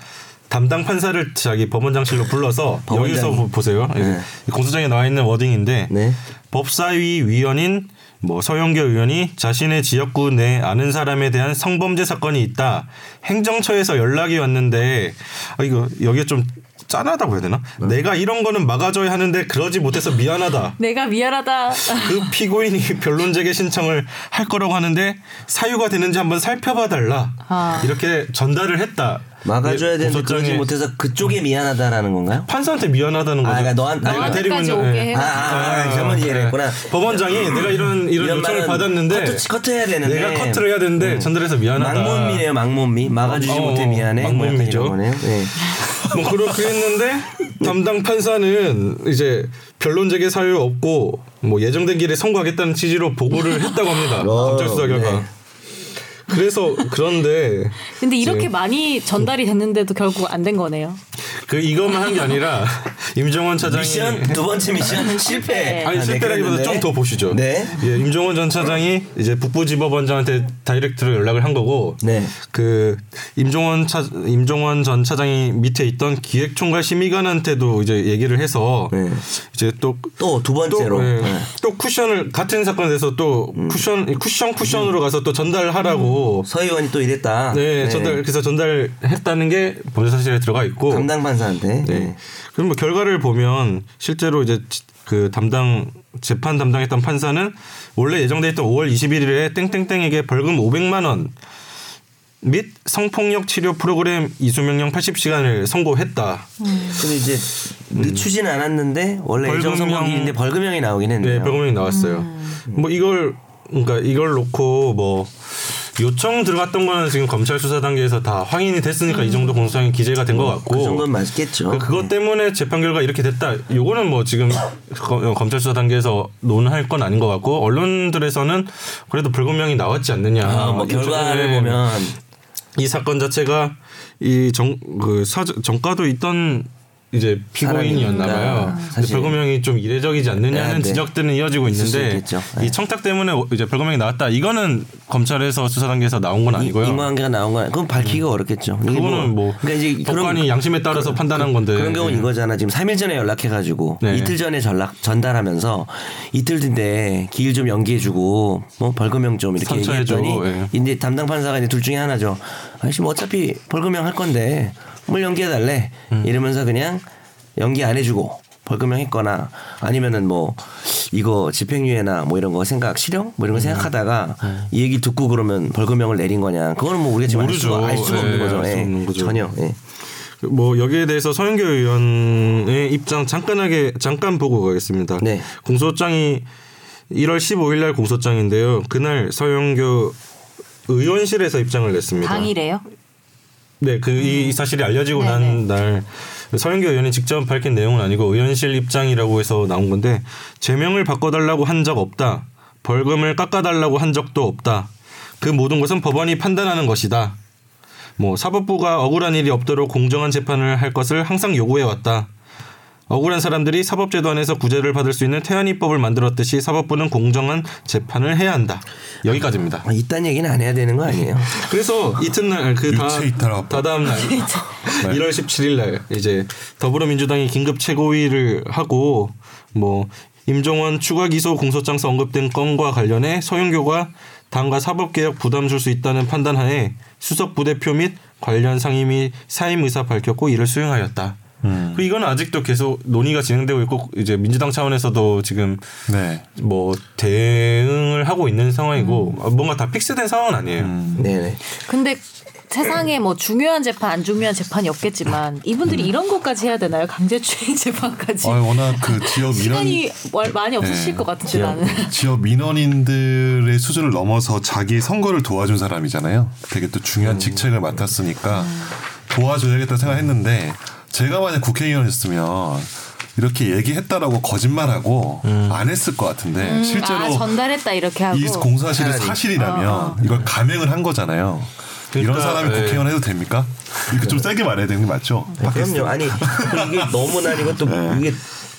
Speaker 1: 담당 판사를 자기 법원장실로 불러서. 여기서 보- 보세요.
Speaker 3: 네.
Speaker 1: 이 공소장에 나와 있는 워딩인데
Speaker 3: 네.
Speaker 1: 법사위 위원인 뭐 서영교 의원이 자신의 지역구 내 아는 사람에 대한 성범죄 사건이 있다. 행정처에서 연락이 왔는데 아 이거 여기에 좀 짠하다고 해야 되나? 내가 이런 거는 막아줘야 하는데 그러지 못해서 미안하다.
Speaker 2: 내가 미안하다.
Speaker 1: 그 피고인이 변론 재개 신청을 할 거라고 하는데 사유가 되는지 한번 살펴봐 달라.
Speaker 2: 아.
Speaker 1: 이렇게 전달을 했다.
Speaker 3: 막아줘야 되는데 그러지
Speaker 1: 고소장에
Speaker 3: 못해서 그쪽에 미안하다라는 건가요?
Speaker 1: 판사한테 미안하다는 거죠.
Speaker 3: 아, 그러니까 너한-
Speaker 1: 내가 데리고 있는
Speaker 2: 오게
Speaker 1: 예.
Speaker 2: 해.
Speaker 3: 아, 아, 아, 잘못 이해를 했구나.
Speaker 1: 법원장이 내가 이런 이런, 요청을 받았는데
Speaker 3: 커트, 커트해야 되는데
Speaker 1: 내가 커트를 해야 되는데 전달해서 미안하다.
Speaker 3: 망몬미네요, 망몬미. 막아주지
Speaker 1: 어,
Speaker 3: 못해 미안해. 뭐 거네요. 네.
Speaker 1: 뭐 그렇게 했는데 담당 판사는 이제 변론 재개 사유 없고 뭐 예정된 길에 선고하겠다는 취지로 보고를 했다고 합니다.
Speaker 3: 어,
Speaker 1: 검찰 수사 결과.
Speaker 3: 네.
Speaker 1: 그래서 그런데
Speaker 2: 근데 이렇게 많이 전달이 됐는데도 결국 안 된 거네요.
Speaker 1: 그 이것만 한 게 아니라 임종원 차장이
Speaker 3: 미션 두 번째 미션 실패.
Speaker 1: 아니
Speaker 3: 아, 네,
Speaker 1: 실패라기보다
Speaker 3: 그랬는데.
Speaker 1: 좀더 보시죠.
Speaker 3: 네.
Speaker 1: 예, 임종원 전 차장이 이제 북부지법원장한테 다이렉트로 연락을 한 거고,
Speaker 3: 네.
Speaker 1: 그 임종원 차 임종원 전 차장이 밑에 있던 기획총괄 심의관한테도 이제 얘기를 해서
Speaker 3: 네.
Speaker 1: 이제 또
Speaker 3: 또 두 번째로.
Speaker 1: 또, 예,
Speaker 3: 네.
Speaker 1: 또 쿠션을 같은 사건에서 또 쿠션 쿠션 쿠션으로 가서 또 전달하라고
Speaker 3: 서 의원이 또 이랬다.
Speaker 1: 네, 전달 그래서 전달했다는 게 범죄 사실에 들어가 있고
Speaker 3: 담당 판사한테.
Speaker 1: 네.
Speaker 3: 네.
Speaker 1: 그럼 뭐 결과를 보면 실제로 이제 지- 그 담당 재판 담당했던 판사는 원래 예정돼 있던 5월 21일에 땡땡땡에게 벌금 500만 원 및 성폭력 치료 프로그램 이수 명령 80시간을 선고했다.
Speaker 3: 근데 이제 늦추진 않았는데 원래 예정
Speaker 1: 벌금형-
Speaker 3: 선고일인데 벌금형이 나오긴 했네요.
Speaker 1: 네, 벌금이 나왔어요. 뭐 이걸 그러니까 이걸 놓고 뭐 요청 들어갔던 거는 지금 검찰 수사 단계에서 다 확인이 됐으니까 이 정도 공소장이 기재가 된 것 같고
Speaker 3: 그 정도는 맞겠죠.
Speaker 1: 그- 그것 때문에 재판 결과 이렇게 됐다. 요거는 뭐 지금 검- 검찰 수사 단계에서 논할 건 아닌 것 같고 언론들에서는 그래도 불금형이 나왔지 않느냐.
Speaker 3: 아, 뭐 결과를
Speaker 1: 네.
Speaker 3: 보면
Speaker 1: 이 사건 자체가 이 정그 정가도 있던 이제 피고인이었나 봐요.
Speaker 3: 사람이니까
Speaker 1: 근데
Speaker 3: 사실.
Speaker 1: 벌금형이 좀 이례적이지 않느냐는
Speaker 3: 네, 네.
Speaker 1: 지적들은 이어지고 있는데.
Speaker 3: 네.
Speaker 1: 이 청탁 때문에 이제 벌금형이 나왔다. 이거는 검찰에서 수사 단계에서 나온 건 아니고요. 음.
Speaker 3: 인과관계가 나온 건 그건 밝히기가 어렵겠죠. 이게
Speaker 1: 그거는 뭐
Speaker 3: 그러니까 이제 그런
Speaker 1: 법관이 양심에 따라서 판단한 건데
Speaker 3: 그런 경우는
Speaker 1: 네.
Speaker 3: 이거잖아. 지금 3일 전에 연락해가지고
Speaker 1: 네.
Speaker 3: 이틀 전에 전락 전달하면서 이틀 뒤인데 기일 좀 연기해주고 뭐 벌금형 좀 이렇게 얘기했더니
Speaker 1: 예.
Speaker 3: 이제 담당 판사가 이제 둘 중에 하나죠. 아저씨 뭐 어차피 벌금형 할 건데 뭘 연기해달래
Speaker 1: 음.
Speaker 3: 이러면서 그냥 연기 안 해주고 벌금형 했거나 아니면은 뭐 이거 집행유예나 뭐 이런 거 생각 실형 뭐 이런
Speaker 1: 음.
Speaker 3: 거 생각하다가 이 얘기 듣고 그러면 벌금형을 내린 거냐 그거는 뭐 우리가 지금 알
Speaker 1: 모르죠.
Speaker 3: 수가, 알 수가 없는
Speaker 1: 예,
Speaker 3: 거죠.
Speaker 1: 알수
Speaker 3: 예.
Speaker 1: 없는 거죠.
Speaker 3: 전혀. 예.
Speaker 1: 뭐 여기에 대해서 서영교 의원의 입장 잠깐하게 잠깐 보고 가겠습니다.
Speaker 3: 네.
Speaker 1: 공소장이 1월 15일 날 공소장인데요. 그날 서영교 의원실에서 입장을 냈습니다.
Speaker 2: 당일에요?
Speaker 1: 네, 그이 사실이 알려지고. 난 날 서영교 의원이 직접 밝힌 내용은 아니고 의원실 입장이라고 해서 나온 건데 제명을 바꿔달라고 한 적 없다. 벌금을 깎아달라고 한 적도 없다. 그 모든 것은 법원이 판단하는 것이다. 뭐 사법부가 억울한 일이 없도록 공정한 재판을 할 것을 항상 요구해 왔다. 억울한 사람들이 사법제도 안에서 구제를 받을 수 있는 태안이법을 만들었듯이 사법부는 공정한 재판을 해야 한다. 여기까지입니다.
Speaker 3: 아, 이딴 얘기는 안 해야 되는 거 아니에요?
Speaker 1: 그래서 이튿날 그 다. 다다음 날 1월 17일 날 이제 더불어민주당이 긴급 최고위를 하고 뭐 임종원 추가 기소 공소장서 언급된 건과 관련해 서영교가 당과 사법개혁 부담 줄 수 있다는 판단하에 수석 부대표 및 관련 상임위 사임 의사 밝혔고 이를 수용하였다. 그리고 이거는 아직도 계속 논의가 진행되고 있고 이제 민주당 차원에서도 지금
Speaker 4: 네.
Speaker 1: 뭐 대응을 하고 있는 상황이고 뭔가 다 픽스된 상황은 아니에요.
Speaker 3: 네네.
Speaker 2: 근데 세상에 뭐 중요한 재판 안 중요한 재판이 없겠지만 이분들이 이런 것까지 해야 되나요? 강제추행 재판까지
Speaker 4: 아, 워낙 그 지역 민원
Speaker 2: 시간이 월- 많이 없으실
Speaker 4: 네.
Speaker 2: 것 같은데
Speaker 3: 지역-
Speaker 2: 나는.
Speaker 4: 지역 민원인들의 수준을 넘어서 자기 선거를 도와준 사람이잖아요. 되게 또 중요한 직책을 맡았으니까 도와줘야겠다 생각했는데 제가 만약 국회의원이었으면 이렇게 얘기했다라고 거짓말하고 안 했을 것 같은데 실제로
Speaker 2: 아, 전달했다 이렇게 하고.
Speaker 4: 이 공사실이. 사실이라면 이걸 감행을 한 거잖아요. 이런
Speaker 1: 그러니까,
Speaker 4: 사람이
Speaker 1: 예.
Speaker 4: 국회의원 해도 됩니까? 이렇게 좀 세게 말해야 되는 게 맞죠?
Speaker 3: 그럼요. 아니 그 이게 너무나 이것도
Speaker 1: 네.
Speaker 3: 이게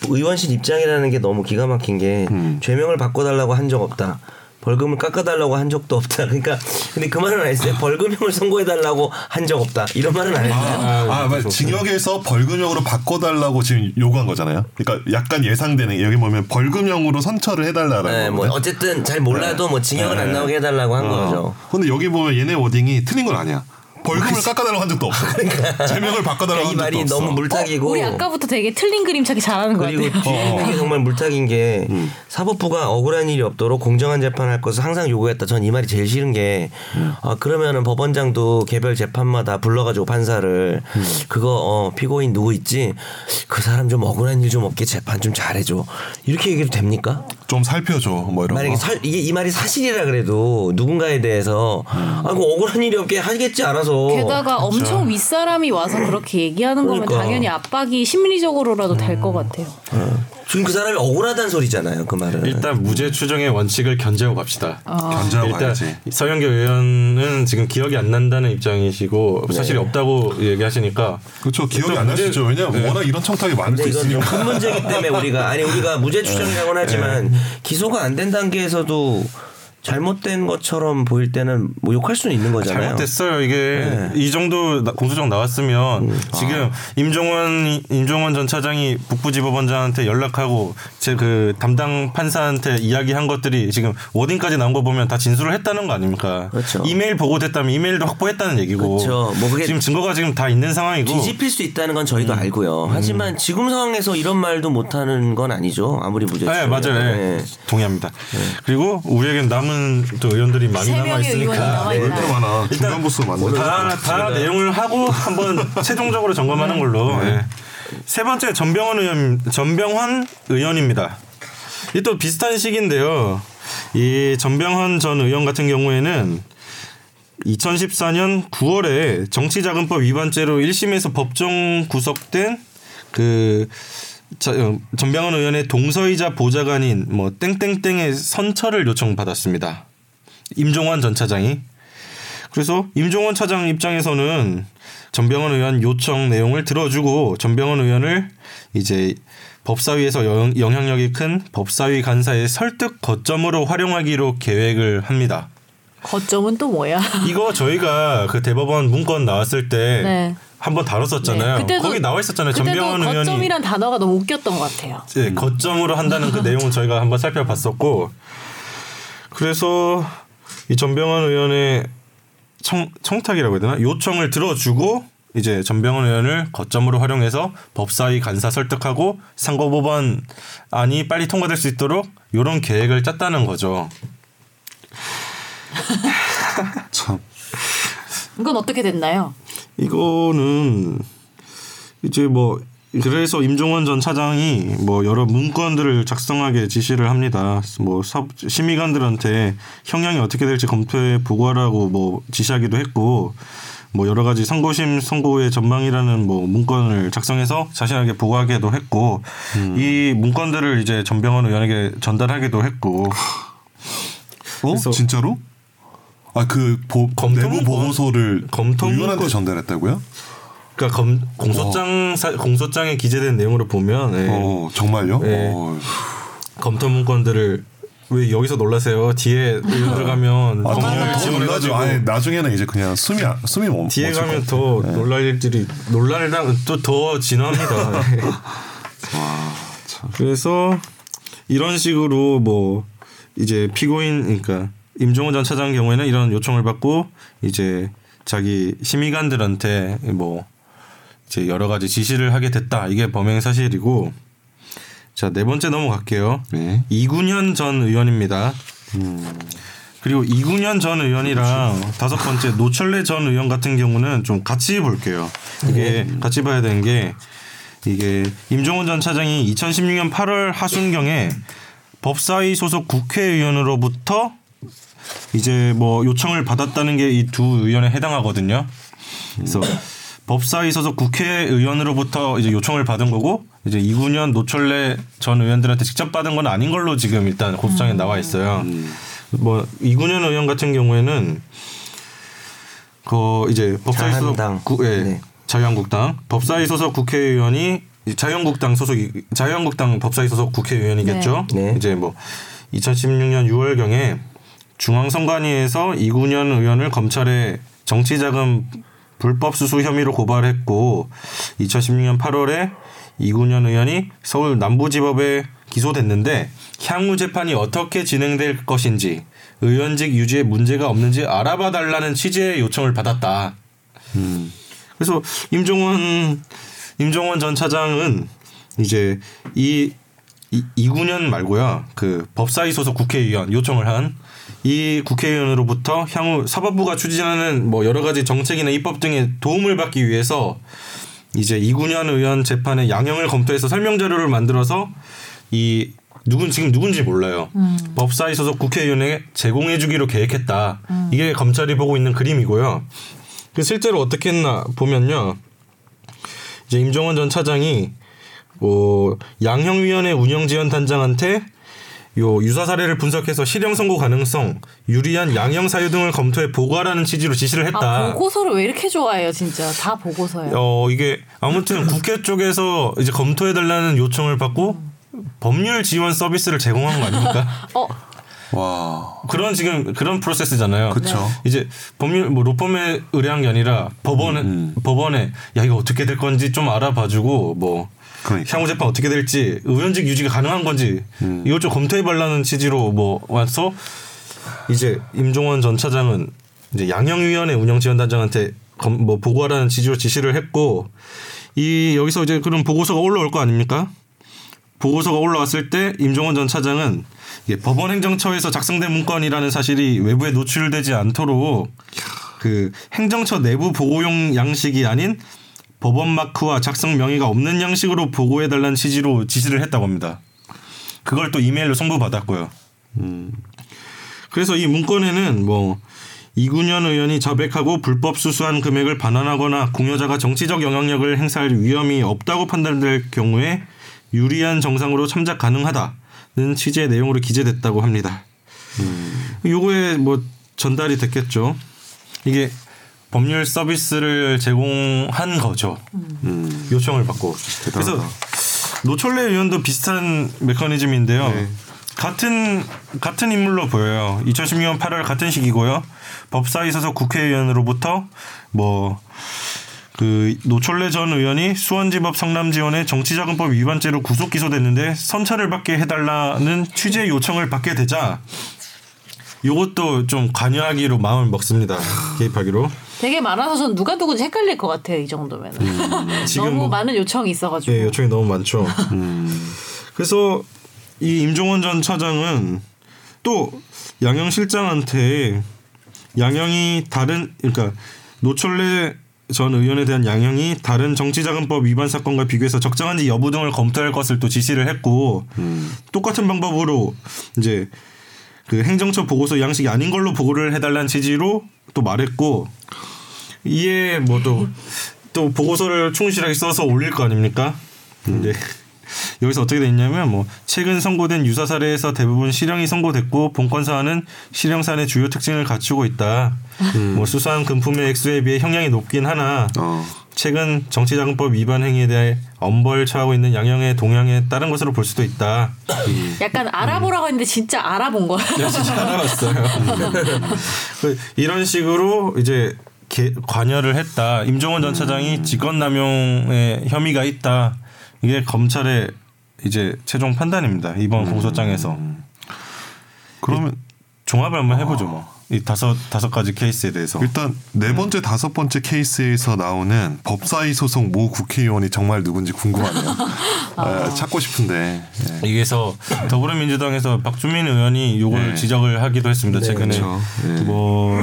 Speaker 3: 의원실 입장이라는 게 너무 기가 막힌 게
Speaker 1: 음.
Speaker 3: 죄명을 바꿔달라고 한 적 없다. 벌금을 깎아달라고 한 적도 없다. 그러니까 근데 그 말은 안 했어요. 벌금형을 선고해달라고 한 적 없다. 이런 말은 안 했어요.
Speaker 4: 아,
Speaker 1: 아,
Speaker 4: 맞
Speaker 1: 그렇죠.
Speaker 4: 징역에서 벌금형으로 바꿔달라고 지금 요구한 거잖아요. 그러니까 약간 예상되는 여기 보면 벌금형으로 선처를 해달라라는
Speaker 3: 네, 뭐. 어쨌든 잘 몰라도 뭐 징역은 안
Speaker 4: 네.
Speaker 3: 나오게 해달라고 한
Speaker 4: 어.
Speaker 3: 거죠.
Speaker 4: 근데 여기 보면 얘네 워딩이 틀린 건 아니야. 벌금을 깎아달라고 한 적도 없어. 제명을 바꿔달라고
Speaker 3: 그러니까
Speaker 4: 이한
Speaker 3: 말이
Speaker 4: 적도 없어.
Speaker 3: 너무 물타기고
Speaker 2: 우리 아까부터 되게 틀린 그림 찾기 잘하는 것
Speaker 3: 그리고
Speaker 2: 같아요.
Speaker 3: 뒤에 있는 게 정말 물타기인 게 사법부가 억울한 일이 없도록 공정한 재판할 것을 항상 요구했다. 전 이 말이 제일 싫은 게 아, 그러면은 법원장도 개별 재판마다 불러가지고 판사를 그거 어, 피고인 누구 있지 그 사람 좀 억울한 일 좀 없게 재판 좀 잘해줘 이렇게 얘기해도 됩니까?
Speaker 4: 좀 살펴줘 뭐 이런
Speaker 3: 만약에
Speaker 4: 거.
Speaker 3: 살, 이게 이 말이 사실이라 그래도 누군가에 대해서 아, 그 억울한 일이 없게 하겠지 알아서
Speaker 2: 게다가 엄청 윗사람이 와서 그렇게 얘기하는 거면
Speaker 3: 그러니까.
Speaker 2: 당연히 압박이 심리적으로라도 될것 같아요.
Speaker 3: 지금 그 사람이 억울하다는 소리잖아요. 그 말은
Speaker 1: 일단 무죄 추정의 원칙을 견제하고 갑시다.
Speaker 4: 견제하고
Speaker 1: 일단
Speaker 4: 가야지.
Speaker 1: 서영교 의원은 지금 기억이 안 난다는 입장이시고 사실이 없다고 얘기하시니까
Speaker 4: 그렇죠. 기억이 안 나시죠. 왜냐면
Speaker 1: 네.
Speaker 4: 워낙 이런 청탁이 많을 수 있으니까.
Speaker 3: 큰 문제이기 때문에 우리가 아니 우리가 무죄 추정이라고는 하지만 기소가 안 된 단계에서도 잘못된 것처럼 보일 때는 뭐 욕할 수는 있는 거잖아요.
Speaker 1: 잘못됐어요. 이게
Speaker 3: 네.
Speaker 1: 이 정도 나- 공소장 나왔으면
Speaker 3: 음.
Speaker 1: 지금 임종원 임종원 전 차장이 북부지법원장한테 연락하고 제 그 담당 판사한테 이야기한 것들이 지금 워딩까지 나온 거 보면 다 진술을 했다는 거 아닙니까?
Speaker 3: 그렇죠.
Speaker 1: 이메일 보고됐다면 이메일도 확보했다는 얘기고.
Speaker 3: 그렇죠. 뭐 그게
Speaker 1: 지금 증거가 지금 다 있는 상황이고.
Speaker 3: 뒤집힐 수 있다는 건 저희도
Speaker 1: 음.
Speaker 3: 알고요. 하지만 지금 상황에서 이런 말도 못하는 건 아니죠. 아무리 무죄
Speaker 1: 네. 맞아요. 네. 동의합니다. 그리고 우리에겐 남은 또 의원들이 많이
Speaker 2: 세
Speaker 1: 남아 있으니까?
Speaker 4: 이렇게 많아? 중간 보스 맞네.
Speaker 1: 다, 다 내용을 하고 한번 최종적으로 점검하는 걸로. 예. 세 번째 전병헌 의원 전병헌 의원입니다. 이 또 비슷한 시기인데요. 이 전병헌 전 의원 같은 경우에는 2014년 9월에 정치자금법 위반죄로 1심에서 법정 구속된 그 전병헌 의원의 동서이자 보좌관인 뭐 땡땡땡의 선처를 요청받았습니다. 임종원 전 차장이 그래서 임종원 차장 입장에서는 전병헌 의원 요청 내용을 들어주고 전병헌 의원을 이제 법사위에서 영, 영향력이 큰 법사위 간사의 설득 거점으로 활용하기로 계획을 합니다.
Speaker 2: 거점은 또 뭐야?
Speaker 1: 이거 저희가 그 대법원 문건 나왔을 때
Speaker 2: 네.
Speaker 1: 한번 다뤘었잖아요. 거기 나와 있었잖아요.
Speaker 2: 그때도
Speaker 1: 전병헌 의원이
Speaker 2: 거점이란 단어가 너무 웃겼던 것 같아요.
Speaker 1: 네, 거점으로 한다는 그 내용은 저희가 한번 살펴봤었고 그래서 이 전병헌 의원의 청, 청탁이라고 해야 되나 요청을 들어주고 이제 전병헌 의원을 거점으로 활용해서 법사위 간사 설득하고 상고법원안이 빨리 통과될 수 있도록 이런 계획을 짰다는 거죠.
Speaker 4: 참.
Speaker 2: 이건 어떻게 됐나요?
Speaker 1: 이거는 이제 뭐 그래서 임종원 전 차장이 뭐 여러 문건들을 작성하게 지시를 합니다. 뭐 사- 심의관들한테 형량이 어떻게 될지 검토해 보고하라고 뭐 지시하기도 했고 뭐 여러 가지 선고심 선고의 전망이라는 뭐 문건을 작성해서 자신에게 보고하기도 했고 이 문건들을 이제 전병헌 의원에게 전달하기도 했고
Speaker 4: 어? 진짜로? 아그
Speaker 1: 검토
Speaker 4: 내부
Speaker 1: 문건-
Speaker 4: 보고서를
Speaker 1: 검토
Speaker 4: 의원한테
Speaker 1: 문건-
Speaker 4: 전달했다고요?
Speaker 1: 그러니까 검, 공소장 사, 공소장에 기재된 내용으로 보면 예.
Speaker 4: 어 정말요?
Speaker 1: 네.
Speaker 4: 어.
Speaker 1: 검토 문건들을 왜 여기서 놀라세요? 뒤에 들어가면
Speaker 4: 아, 더, 놀라죠. 아니 나중에는 이제 그냥 숨이 안- 숨이 멈.
Speaker 1: 뒤에 가면
Speaker 4: 것
Speaker 1: 더.
Speaker 4: 네.
Speaker 1: 놀랄 일들이 놀랄 또더 진화합니다. 그래서 이런 식으로 뭐 이제 피고인 그러니까 임종원 전 차장 경우에는 이런 요청을 받고 이제 자기 심의관들한테 뭐 이제 여러 가지 지시를 하게 됐다. 이게 범행 사실이고 자 네 번째 넘어갈게요.
Speaker 4: 네.
Speaker 1: 이군현 전 의원입니다. 그리고 이군현 전 의원이랑 다섯 번째 노철래 전 의원 같은 경우는 좀 같이 볼게요. 이게 같이 봐야 되는 게 이게 임종원 전 차장이 2016년 8월 하순경에 법사위 소속 국회의원으로부터 이제 뭐 요청을 받았다는 게 이 두 의원에 해당하거든요. 그래서 법사위 소속 국회의원으로부터 이제 요청을 받은 거고 이제 이군현 노철래 전 의원들한테 직접 받은 건 아닌 걸로 지금 일단 고소장에 나와 있어요. 뭐 이군현 의원 같은 경우에는 그 이제 법사위 소속
Speaker 3: 자한당.
Speaker 1: 구, 예,
Speaker 3: 네.
Speaker 1: 자유한국당 법사위 소속 국회의원이 자유한국당 소속 자유한국당 법사위 소속 국회의원이겠죠.
Speaker 3: 네. 네.
Speaker 1: 이제 뭐 2016년 6월경에 중앙선관위에서 이군현 의원을 검찰에 정치자금 불법 수수 혐의로 고발했고 2016년 8월에 이군현 의원이 서울 남부지법에 기소됐는데 향후 재판이 어떻게 진행될 것인지 의원직 유지에 문제가 없는지 알아봐 달라는 취지의 요청을 받았다.
Speaker 4: 음.
Speaker 1: 그래서 임종원 임종원 전 차장은 이제 이, 이 이구년 말고요. 그 법사위 소속 국회의원 요청을 한 이 국회의원으로부터 향후 사법부가 추진하는 뭐 여러 가지 정책이나 입법 등의 도움을 받기 위해서 이제 이구년 의원 재판의 양형을 검토해서 설명 자료를 만들어서 이 누군 지금 누군지 몰라요. 법사위 소속 국회의원에 제공해주기로 계획했다. 이게 검찰이 보고 있는 그림이고요. 그 실제로 어떻게 했나 보면요. 이제 임종원 전 차장이 뭐 양형위원회 운영지원 단장한테 요 유사 사례를 분석해서 실형 선고 가능성, 유리한 양형 사유 등을 검토해 보고하라는 취지로 지시를 했다.
Speaker 2: 아 보고서를 왜 이렇게 좋아해요 진짜 다 보고서예요.
Speaker 1: 어 이게 아무튼 국회 쪽에서 이제 검토해 달라는 요청을 받고 법률 지원 서비스를 제공한 거 아닙니까?
Speaker 2: 어
Speaker 4: 와.
Speaker 1: 그런 지금 그런 프로세스잖아요.
Speaker 4: 그쵸.
Speaker 1: 이제 법률 뭐 로펌에 의뢰한 게 아니라 법원에
Speaker 4: 음.
Speaker 1: 법원에 야 이거 어떻게 될 건지 좀 알아봐 주고 뭐
Speaker 4: 그러니까.
Speaker 1: 향후 재판 어떻게 될지 의원직 유지가 가능한 건지
Speaker 4: 음.
Speaker 1: 이걸 좀 검토해 달라는 취지로 뭐 와서 이제 임종원 전 차장은 이제 양형위원회 운영지원단장한테 검- 뭐 보고하라는 취지로 지시를 했고 이 여기서 이제 그런 보고서가 올라올 거 아닙니까? 보고서가 올라왔을 때 임종원 전 차장은 이게 법원 행정처에서 작성된 문건이라는 사실이 외부에 노출되지 않도록 그 행정처 내부 보고용 양식이 아닌 법원 마크와 작성 명의가 없는 양식으로 보고해 달라는 취지로 지시를 했다고 합니다. 그걸 또 이메일로 송부받았고요. 음. 그래서 이 문건에는 뭐 이군현 의원이 자백하고 불법 수수한 금액을 반환하거나 공여자가 정치적 영향력을 행사할 위험이 없다고 판단될 경우에 유리한 정상으로 참작 가능하다는 취지의 내용으로 기재됐다고 합니다. 요거에 뭐 전달이 됐겠죠. 이게 법률 서비스를 제공한 거죠.
Speaker 4: 음.
Speaker 1: 요청을 받고.
Speaker 4: 대단하다.
Speaker 1: 그래서 노철래 의원도 비슷한 메커니즘인데요.
Speaker 4: 네.
Speaker 1: 같은 같은 인물로 보여요. 2016년 8월 같은 시기고요. 법사위 소속 국회의원으로부터 뭐 그 노철래 전 의원이 수원지법 성남지원의 정치자금법 위반죄로 구속 기소됐는데 선처를 받게 해달라는 취재 요청을 받게 되자 요것도 좀 관여하기로 마음을 먹습니다. 개입하기로.
Speaker 2: 되게 많아서 전 누가 누군지 헷갈릴 것 같아요 이 정도면.
Speaker 1: 지금
Speaker 2: 너무
Speaker 1: 뭐-
Speaker 2: 많은 요청이 있어가지고.
Speaker 1: 예, 요청이 너무 많죠. 그래서 이 임종원 전 차장은 또 양형 실장한테 양형이 다른 그러니까 노철래 전 의원에 대한 양형이 다른 정치자금법 위반 사건과 비교해서 적정한지 여부 등을 검토할 것을 또 지시를 했고 똑같은 방법으로 이제 그 행정처 보고서 양식이 아닌 걸로 보고를 해달라는 취지로 또 말했고 이에 뭐 또 또 보고서를 충실하게 써서 올릴 거 아닙니까? 근데 여기서 어떻게 돼 있냐면 뭐 최근 선고된 유사 사례에서 대부분 실형이 선고됐고 본건 사안은 실형 사안의 주요 특징을 갖추고 있다. 뭐 수사한 금품의 액수에 비해 형량이 높긴 하나
Speaker 4: 어.
Speaker 1: 최근 정치자금법 위반 행위에 대해 엄벌 처하고 있는 양형의 동향에 따른 것으로 볼 수도 있다.
Speaker 2: 약간 알아보라고 했는데 진짜 알아본 거야.
Speaker 1: 야, 진짜 알아봤어요. 그 이런 식으로 이제 개- 관여를 했다. 임종원 전 차장이 직권남용의 혐의가 있다. 이게 검찰의 이제 최종 판단입니다. 이번 공소장에서
Speaker 4: 그러면
Speaker 1: 종합을 한번 해보죠. 뭐 이 다섯 다섯 가지 케이스에 대해서.
Speaker 4: 일단 네 번째 다섯 번째 케이스에서 나오는 법사위 소속 모 국회의원이 정말 누군지 궁금하네요. 아, 찾고 싶은데. 예.
Speaker 1: 여기서 더불어민주당에서 박주민 의원이 요걸
Speaker 4: 네.
Speaker 1: 지적을 하기도 했습니다. 최근에
Speaker 4: 그렇죠. 네.
Speaker 1: 뭐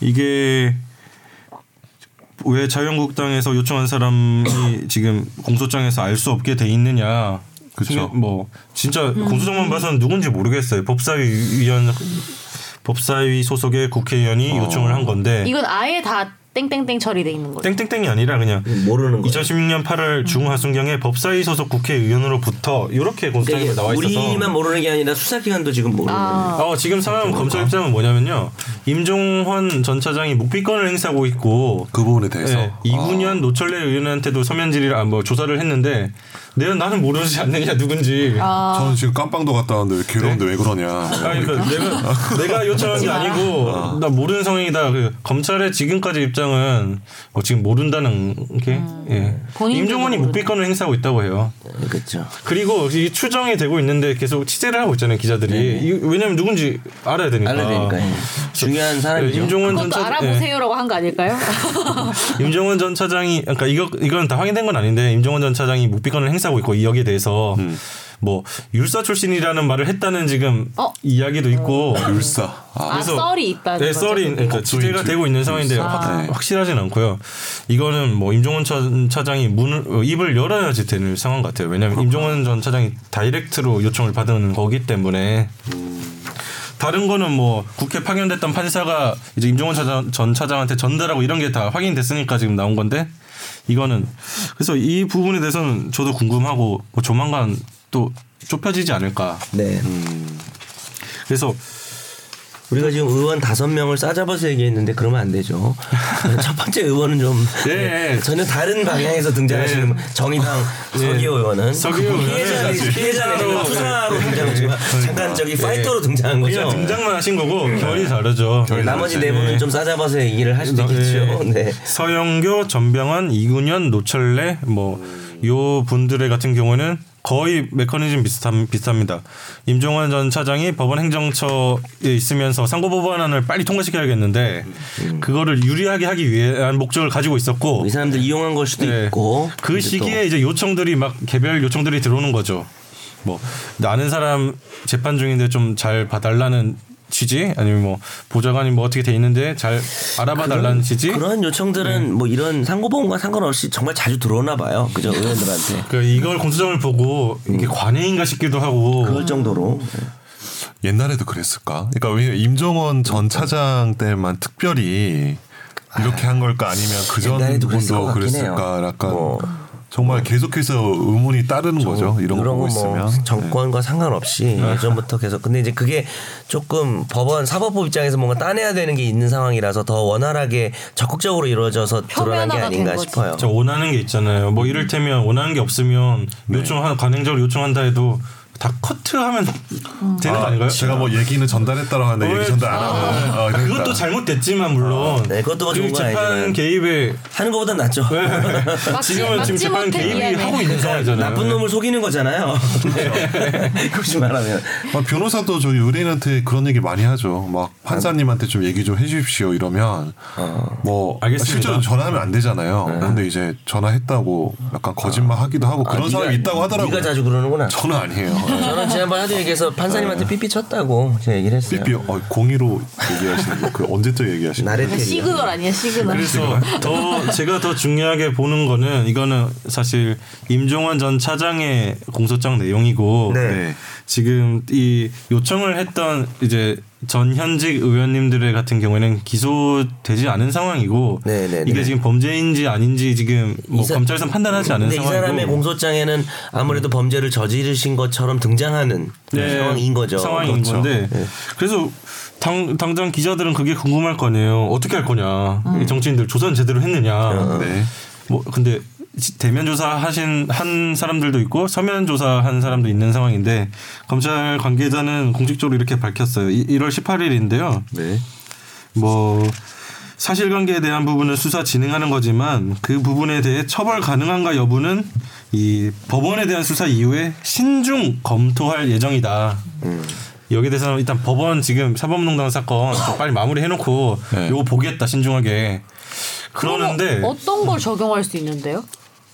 Speaker 1: 이게 왜 자유한국당에서 요청한 사람이 지금 공소장에서 알 수 없게 돼 있느냐. 신경- 뭐 진짜 공소장만 봐서는 누군지 모르겠어요. 법사위 위원 법사위 소속의 국회의원이 요청을 한 건데
Speaker 2: 이건 아예 다 땡땡땡 처리돼 있는 거죠.
Speaker 1: 땡땡땡이 아니라 그냥
Speaker 3: 모르는 거예요.
Speaker 1: 2016년 8월 중하순경에 법사위 소속 국회의원으로부터 이렇게 공소장에
Speaker 3: 그러니까
Speaker 1: 나와 있어서
Speaker 3: 우리만 모르는 게 아니라 수사기관도 지금 모르는 거예요.
Speaker 2: 아,
Speaker 1: 어, 지금 상황 검찰 입장은 뭐냐면요. 임종헌 전 차장이 묵비권을 행사하고 있고
Speaker 4: 그 부분에 대해서.
Speaker 1: 예, 이군현 노철래 의원한테도 서면 질의를 아, 뭐 조사를 했는데 내가 나는 모르지 않느냐 누군지.
Speaker 2: 아.
Speaker 4: 저는 지금 깜빵도 갔다 왔는데 왜 괴로운데 왜 그러냐.
Speaker 1: 아니 그러니까 내가 내가 요청한 게 아니고 나 모르는 상황이다. 그 검찰의 지금까지 입장은 뭐 지금 모른다는 게 예.
Speaker 2: 본인들도
Speaker 1: 임종원이. 묵비권을 행사하고 있다고 해요.
Speaker 3: 그렇죠.
Speaker 1: 그리고 이 추정이 되고 있는데 계속 취재를 하고 있잖아요 기자들이. 이- 왜냐면 누군지 알아야 되니까.
Speaker 3: 알아야 되니까, 예. 중요한 사람이죠.
Speaker 1: 임종원 전 차장 예.
Speaker 2: 알아보세요라고 한거 아닐까요?
Speaker 1: 임종원 전 차장이 그러니까 이거 이건 다 확인된 건 아닌데 임종원 전 차장이 묵비권을 행사 하고 있고 이 여기에 대해서 뭐 율사 출신이라는 말을 했다는 지금
Speaker 2: 어?
Speaker 1: 이야기도 있고
Speaker 4: 율사. 아,
Speaker 2: 아, 썰이 있다는
Speaker 1: 네,
Speaker 2: 거죠.
Speaker 1: 썰이
Speaker 2: 그게.
Speaker 1: 그러니까 취재가 되고 있는 상황인데
Speaker 2: 아.
Speaker 1: 확, 확실하진 않고요. 이거는 뭐 임종원 전 차장이 문을 어, 입을 열어야지 되는 상황 같아요. 왜냐하면 임종원 전 차장이 다이렉트로 요청을 받은 거기 때문에 다른 거는 뭐 국회 파견됐던 판사가 이제 임종원 차장, 전 차장한테 전달하고 이런 게 다 확인됐으니까 지금 나온 건데 이거는 그래서 이 부분에 대해서는 저도 궁금하고 뭐 조만간 또 좁혀지지 않을까.
Speaker 3: 네.
Speaker 1: 그래서
Speaker 3: 우리가 지금 의원 다섯 명을 싸잡아서 얘기했는데 그러면 안 되죠. 첫 번째 의원은 좀
Speaker 1: 예, 예.
Speaker 3: 전혀 다른 방향에서 등장하시는 정의당 서기호 의원은
Speaker 1: 서기호
Speaker 3: 피해자
Speaker 1: 피해자로 네.
Speaker 3: 투사로 등장했지만 잠깐 저기 파이터로 등장한 거죠.
Speaker 1: 등장만 하신 거고 결이 다르죠.
Speaker 3: 네, 나머지 네 분은 좀 싸잡아서 얘기를 할 수도 있겠죠. 네.
Speaker 1: 서영교, 전병환, 이군현, 노철래 뭐 요 분들의 같은 경우는 거의 메커니즘 비슷함, 비슷합니다. 임종환 전 차장이 법원 행정처에 있으면서 상고법원안을 빨리 통과시켜야겠는데 그거를 유리하게 하기 위한 목적을 가지고 있었고
Speaker 3: 이 사람들 이용한 걸 수도
Speaker 1: 네.
Speaker 3: 있고
Speaker 1: 그 시기에 이제 요청들이 막 개별 요청들이 들어오는 거죠. 뭐 아는 사람 재판 중인데 좀 잘 봐달라는 취지? 아니면 뭐 보좌관이 뭐 어떻게 돼 있는데 잘 알아봐 달라는 취지?
Speaker 3: 그런 요청들은 뭐 이런 상고법원과 상관없이 정말 자주 들어오나 봐요. 그죠? 의원들한테.
Speaker 1: 그 이걸 공소장을 보고 이게 관행인가 싶기도 하고.
Speaker 3: 그럴 정도로.
Speaker 4: 옛날에도 그랬을까? 그러니까 왜 임종원 전 차장 때만 특별히 이렇게 한 걸까? 아니면 그전
Speaker 3: 옛날에도 그랬을 것
Speaker 4: 분도
Speaker 3: 같긴
Speaker 4: 그랬을까? 약간
Speaker 3: 뭐.
Speaker 4: 정말 계속해서 의문이 따르는 거죠. 이런 거
Speaker 3: 그런
Speaker 4: 보고
Speaker 3: 거뭐
Speaker 4: 있으면.
Speaker 3: 정권과 상관없이 예전부터 계속 근데 이제 그게 조금 법원 사법부 입장에서 뭔가 따내야 되는 게 있는 상황이라서 더 원활하게 적극적으로 이루어져서 드러난 게 아닌가. 싶어요.
Speaker 1: 저 원하는 게 있잖아요. 뭐 이를테면 원하는 게 없으면 요청한 관행적으로 요청한다 해도 다 커트하면 되는 거 아닌가요?
Speaker 4: 제가 뭐 얘기는 전달했다고 하는데
Speaker 1: 어,
Speaker 4: 얘기 전달 안
Speaker 1: 아,
Speaker 4: 하고 어, 이랬다.
Speaker 1: 그것도 잘못됐지만 물론
Speaker 3: 네, 그것도 뭐
Speaker 1: 그 재판. 개입에
Speaker 3: 하는 것보단 낫죠.
Speaker 1: 지금은
Speaker 2: 막지
Speaker 1: 지금 재판 개입이
Speaker 2: 미안해.
Speaker 1: 하고 있는 상황이잖아요.
Speaker 3: 나쁜 놈을 속이는 거잖아요. 굳이 말하면
Speaker 4: 아, 변호사도 저희 의뢰인한테 그런 얘기 많이 하죠. 막 판사님한테 좀 얘기 좀 해주십시오 이러면 뭐
Speaker 1: 알겠습니다.
Speaker 4: 실제로 전화하면 안 되잖아요. 근데 이제 전화했다고 약간 거짓말 하기도 하고 그런
Speaker 3: 아,
Speaker 4: 사람이
Speaker 3: 네가-
Speaker 4: 있다고 하더라고요.
Speaker 3: 네가 자주 그러는구나.
Speaker 4: 저는 아니에요.
Speaker 3: 저는 지난번 하도 얘기해서 판사님한테 삐삐 쳤다고 제가 얘기를 했어요.
Speaker 4: 삐삐 어, 공의로 얘기하시는 거, 그 언제적 얘기하시는 거?
Speaker 3: 나레테리아.
Speaker 2: 시그널 아니야 시그널.
Speaker 1: 그래서 더 제가 더 중요하게 보는 거는 이거는 사실 임종헌 전 차장의 공소장 내용이고
Speaker 3: 네.
Speaker 1: 지금 이 요청을 했던 이제 전 현직 의원님들의 같은 경우에는 기소되지 않은 상황이고
Speaker 3: 네, 네,
Speaker 1: 이게
Speaker 3: 네.
Speaker 1: 지금 범죄인지 아닌지 지금
Speaker 3: 뭐이 사-
Speaker 1: 검찰에서 판단하지 않은
Speaker 3: 근데 이
Speaker 1: 상황이고
Speaker 3: 사람의 공소장에는 아무래도 범죄를 저지르신 것처럼 등장하는
Speaker 1: 네,
Speaker 3: 상황인 거죠.
Speaker 1: 상황인
Speaker 3: 그렇죠.
Speaker 1: 건데 그래서 당, 당장 기자들은 그게 궁금할 거 아니에요. 어떻게 할 거냐. 이 정치인들 조사는 제대로 했느냐.
Speaker 4: 네.
Speaker 1: 뭐 근데 지- 대면 조사 하신 한 사람들도 있고 서면 조사한 사람도 있는 상황인데 검찰 관계자는 공식적으로 이렇게 밝혔어요. 이, 1월 18일인데요.
Speaker 4: 네.
Speaker 1: 뭐 사실관계에 대한 부분은 수사 진행하는 거지만 그 부분에 대해 처벌 가능한가 여부는 이 법원에 대한 수사 이후에 신중 검토할 예정이다. 여기에 대해서는 일단 법원 지금 사법농단 사건 좀 빨리 마무리해놓고
Speaker 4: 네.
Speaker 1: 요거 보겠다 신중하게. 그러는데
Speaker 2: 어떤 걸 적용할 수 있는데요?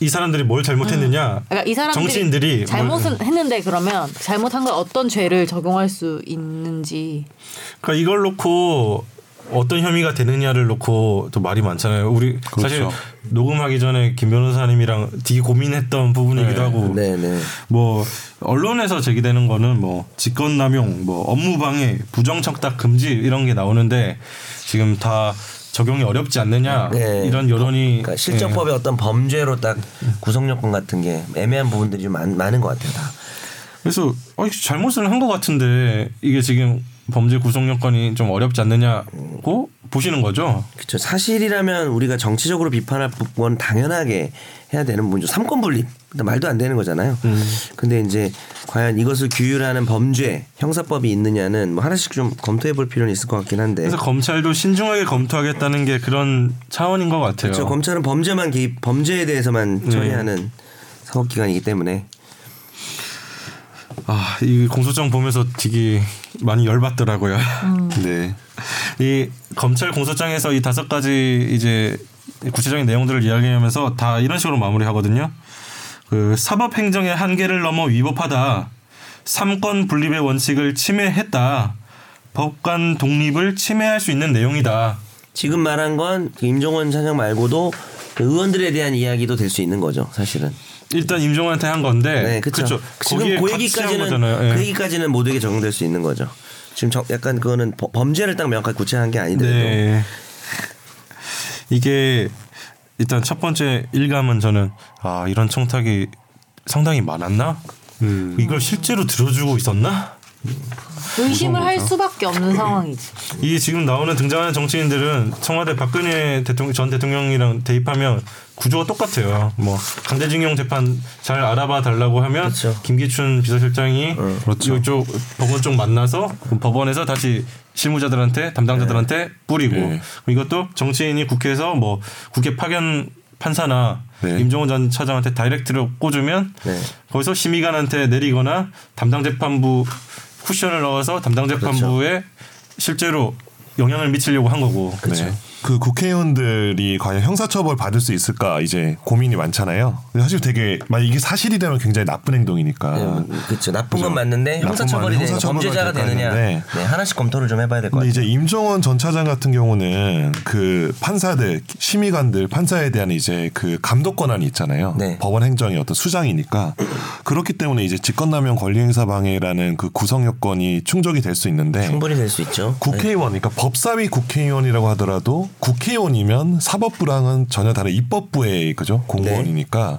Speaker 1: 이 사람들이 뭘 잘못했느냐?
Speaker 2: 그러니까 이 사람들이
Speaker 1: 정치인들이
Speaker 2: 잘못은
Speaker 1: 뭘-
Speaker 2: 했는데 그러면 잘못한 걸 어떤 죄를 적용할 수 있는지
Speaker 1: 그러니까 이걸 놓고 어떤 혐의가 되느냐를 놓고 또 말이 많잖아요. 우리 사실
Speaker 4: 그렇죠.
Speaker 1: 녹음하기 전에 김 변호사님이랑 되게 고민했던 부분이기도
Speaker 4: 네.
Speaker 1: 하고
Speaker 3: 네 네.
Speaker 1: 뭐 언론에서 제기되는 거는 뭐 직권남용, 뭐 업무방해, 부정청탁 금지 이런 게 나오는데 지금 다 적용이 어렵지 않느냐
Speaker 3: 네.
Speaker 1: 이런 여론이
Speaker 3: 그러니까 실정법의 어떤 범죄로 딱 구성 요건 같은 게 애매한 부분들이 좀 많, 많은 것 같아요. 다.
Speaker 1: 그래서 어, 잘못을 한 것 같은데 이게 지금 범죄 구성 요건이 좀 어렵지 않느냐고 보시는 거죠.
Speaker 3: 그렇죠. 사실이라면 우리가 정치적으로 비판할 부분 당연하게 해야 되는 부분이죠. 삼권 분립. 근데 말도 안 되는 거잖아요. 근데 이제 과연 이것을 규율하는 범죄 형사법이 있느냐는 뭐 하나씩 좀 검토해 볼 필요는 있을 것 같긴 한데.
Speaker 1: 그래서 검찰도 신중하게 검토하겠다는 게 그런 차원인 것 같아요.
Speaker 3: 그렇죠. 검찰은 범죄만 개입, 범죄에 대해서만 처리하는 사법기관이기 때문에
Speaker 1: 아, 이 공소장 보면서 되게 많이 열받더라고요.
Speaker 3: 음.
Speaker 4: 네.
Speaker 1: 이 검찰 공소장에서 이 다섯 가지 이제 구체적인 내용들을 이야기하면서 다 이런 식으로 마무리하거든요. 그 사법 행정의 한계를 넘어 위법하다. 삼권 분립의 원칙을 침해했다. 법관 독립을 침해할 수 있는 내용이다.
Speaker 3: 지금 말한 건그 임종원 차장 말고도 그 의원들에 대한 이야기도 될 수 있는 거죠, 사실은.
Speaker 1: 일단 임종원한테 한 건데
Speaker 3: 네, 그렇죠. 지금 그 얘기까지는.
Speaker 1: 예.
Speaker 3: 그 얘기까지는 모두에게 적용될 수 있는 거죠. 지금 정- 약간 그거는 버- 범죄를 딱 명확하게 구체화한 게 아니더라도
Speaker 1: 네. 이게 일단 첫 번째 일감은 저는 아 이런 청탁이 상당히 많았나? 이걸 실제로 들어주고 있었나?
Speaker 2: 의심을 할 수밖에 없는 상황이지.
Speaker 1: 이 지금 나오는 등장하는 정치인들은 청와대 박근혜 대통령 전 대통령이랑 대입하면 구조가 똑같아요. 뭐 강제징용 재판 잘 알아봐 달라고 하면
Speaker 3: 그렇죠.
Speaker 1: 김기춘 비서실장이
Speaker 4: 그렇죠.
Speaker 1: 이쪽 법원 쪽 만나서 법원에서 다시 실무자들한테 담당자들한테 뿌리고
Speaker 4: 네.
Speaker 1: 이것도 정치인이 국회에서 뭐 국회 파견 판사나
Speaker 4: 네.
Speaker 1: 임종원 전 차장한테 다이렉트로 꽂으면
Speaker 3: 네.
Speaker 1: 거기서 심의관한테 내리거나 담당 재판부 쿠션을 넣어서 담당 재판부에 실제로 영향을 미치려고 한 거고.
Speaker 4: 네. 그 국회의원들이 과연 형사처벌 받을 수 있을까 이제 고민이 많잖아요. 사실 되게 만약 이게 사실이라면 굉장히 나쁜 행동이니까.
Speaker 3: 그렇죠. 나쁜 건
Speaker 4: 그죠.
Speaker 3: 맞는데
Speaker 4: 나쁜
Speaker 3: 형사처벌이
Speaker 4: 건
Speaker 3: 되는 범죄자가 되느냐. 네, 하나씩 검토를 좀 해봐야 될 것
Speaker 4: 근데
Speaker 3: 같아요.
Speaker 4: 이제 임종원 전 차장 같은 경우는 그 판사들, 심의관들, 판사에 대한 이제 그 감독 권한이 있잖아요.
Speaker 3: 네.
Speaker 4: 법원 행정의 어떤 수장이니까 그렇기 때문에 이제 직권남용 권리행사 방해라는 그 구성 요건이 충족이 될 수 있는데
Speaker 3: 충분히 될 수 있죠.
Speaker 4: 국회의원, 그러니까 법사위 국회의원이라고 하더라도 국회의원이면 사법부랑은 전혀 다른 입법부의 그죠 공무원이니까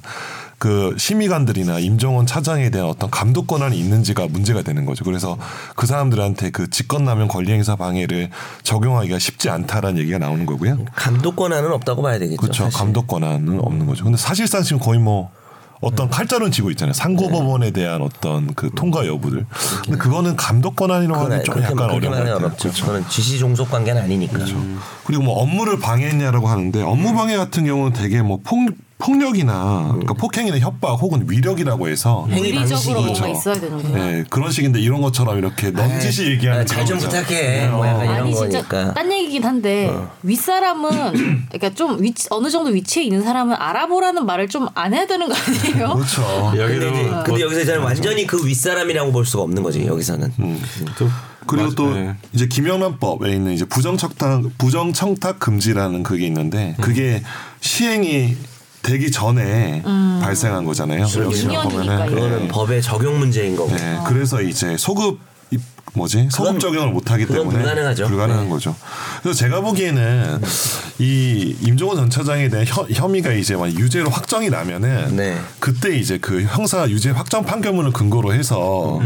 Speaker 4: 그 심의관들이나 임종원 차장에 대한 어떤 감독 권한이 있는지가 문제가 되는 거죠. 그래서 그 사람들한테 그 직권남용 권리행사 방해를 적용하기가 쉽지 않다라는 얘기가 나오는 거고요.
Speaker 3: 감독 권한은 없다고 봐야 되겠죠.
Speaker 4: 그렇죠.
Speaker 3: 사실.
Speaker 4: 감독 권한은 없는 거죠. 근데 사실상 지금 거의 뭐 어떤 칼자루는 쥐고 있잖아요. 상고법원에 대한 어떤 그 통과 여부들. 근데 그거는 감독 권한이라고 하기 좀 약간 어려운 것
Speaker 3: 말하기
Speaker 4: 같아요.
Speaker 3: 어렵죠.
Speaker 4: 그렇죠.
Speaker 3: 그거는 지시 종속 관계는 아니니까.
Speaker 4: 그리고 뭐 업무를 방해했냐라고 하는데 업무 방해 같은 경우는 되게 뭐 폭, 폭력이나 그러니까 폭행이나 협박 혹은 위력이라고 해서
Speaker 3: 행위
Speaker 2: 물리적으로 뭐가
Speaker 4: 그렇죠.
Speaker 2: 있어야 되는구나.
Speaker 4: 네, 그런 식인데 이런 것처럼 이렇게 넌지시 얘기하는
Speaker 3: 잘 좀
Speaker 4: 그런 거죠.
Speaker 3: 부탁해. 뭐 약간 이런
Speaker 2: 아니 진짜
Speaker 3: 거니까.
Speaker 2: 딴 얘기긴 한데 윗사람은 그러니까 좀 위치, 어느 정도 위치에 있는 사람은 알아보라는 말을 좀 안 해야 되는 거 아니에요?
Speaker 4: 그렇죠.
Speaker 3: 근데,
Speaker 1: 여기도
Speaker 3: 이제,
Speaker 1: 뭐
Speaker 3: 근데 여기서 저는 완전히 그 윗사람이라고 볼 수가 없는 거지 여기서는.
Speaker 1: 또
Speaker 4: 그리고
Speaker 1: 맞-
Speaker 4: 또
Speaker 1: 네.
Speaker 4: 이제 김영란법에 있는 이제 부정청탁 부정청탁 금지라는 그게 있는데 그게 시행이 되기 전에 발생한 거잖아요.
Speaker 2: 6년이니까
Speaker 4: 보면은.
Speaker 3: 그거는
Speaker 4: 네.
Speaker 3: 법의 적용 문제인 거고.
Speaker 4: 네, 그래서 이제 소급 입- 뭐지 소급 적용을 못하기 때문에
Speaker 3: 불가능하죠.
Speaker 4: 불가능한
Speaker 3: 네.
Speaker 4: 거죠. 그래서 제가 보기에는 이 임종원 전 차장에 대한 혐, 혐의가 이제 만약 유죄로 확정이 나면은
Speaker 3: 네.
Speaker 4: 그때 이제 그 형사 유죄 확정 판결문을 근거로 해서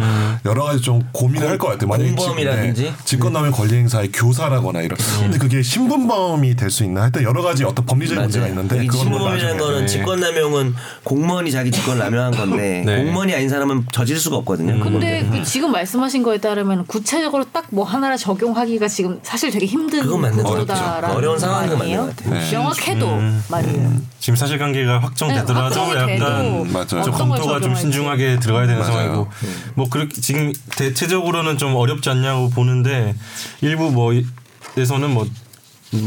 Speaker 4: 여러 가지 좀 고민을 할 것 같아요. 만약에 지-
Speaker 3: 공범이라든지?
Speaker 4: 네, 직권남용 권리 행사의 교사라거나 이런. 근데 그게 신분범이 될 수 있나? 하여튼 여러 가지 어떤 법리적인 문제가 있는데 그건 뭐
Speaker 3: 신고범이라는
Speaker 4: 나중에.
Speaker 3: 거는
Speaker 4: 네.
Speaker 3: 직권남용은 공무원이 자기 직권 남용한 건데
Speaker 1: 네.
Speaker 3: 공무원이 아닌 사람은 저질 수가 없거든요.
Speaker 2: 근데 그 지금 말씀하신 거에 따르면 구체적으로 딱 뭐 하나를 적용하기가 지금 사실 되게 힘든 구조다라는.
Speaker 3: 어려운 상황인? 맞는 것 같아요.
Speaker 4: 네.
Speaker 2: 명확해도 말이에요.
Speaker 1: 지금 사실관계가 확정되더라도
Speaker 2: 네,
Speaker 1: 약간
Speaker 4: 맞아요.
Speaker 1: 검토가 좀. 신중하게 들어가야 되는
Speaker 4: 맞아요.
Speaker 1: 상황이고 뭐 그렇게 지금 대체적으로는 좀 어렵지 않냐고 보는데 일부 뭐에서는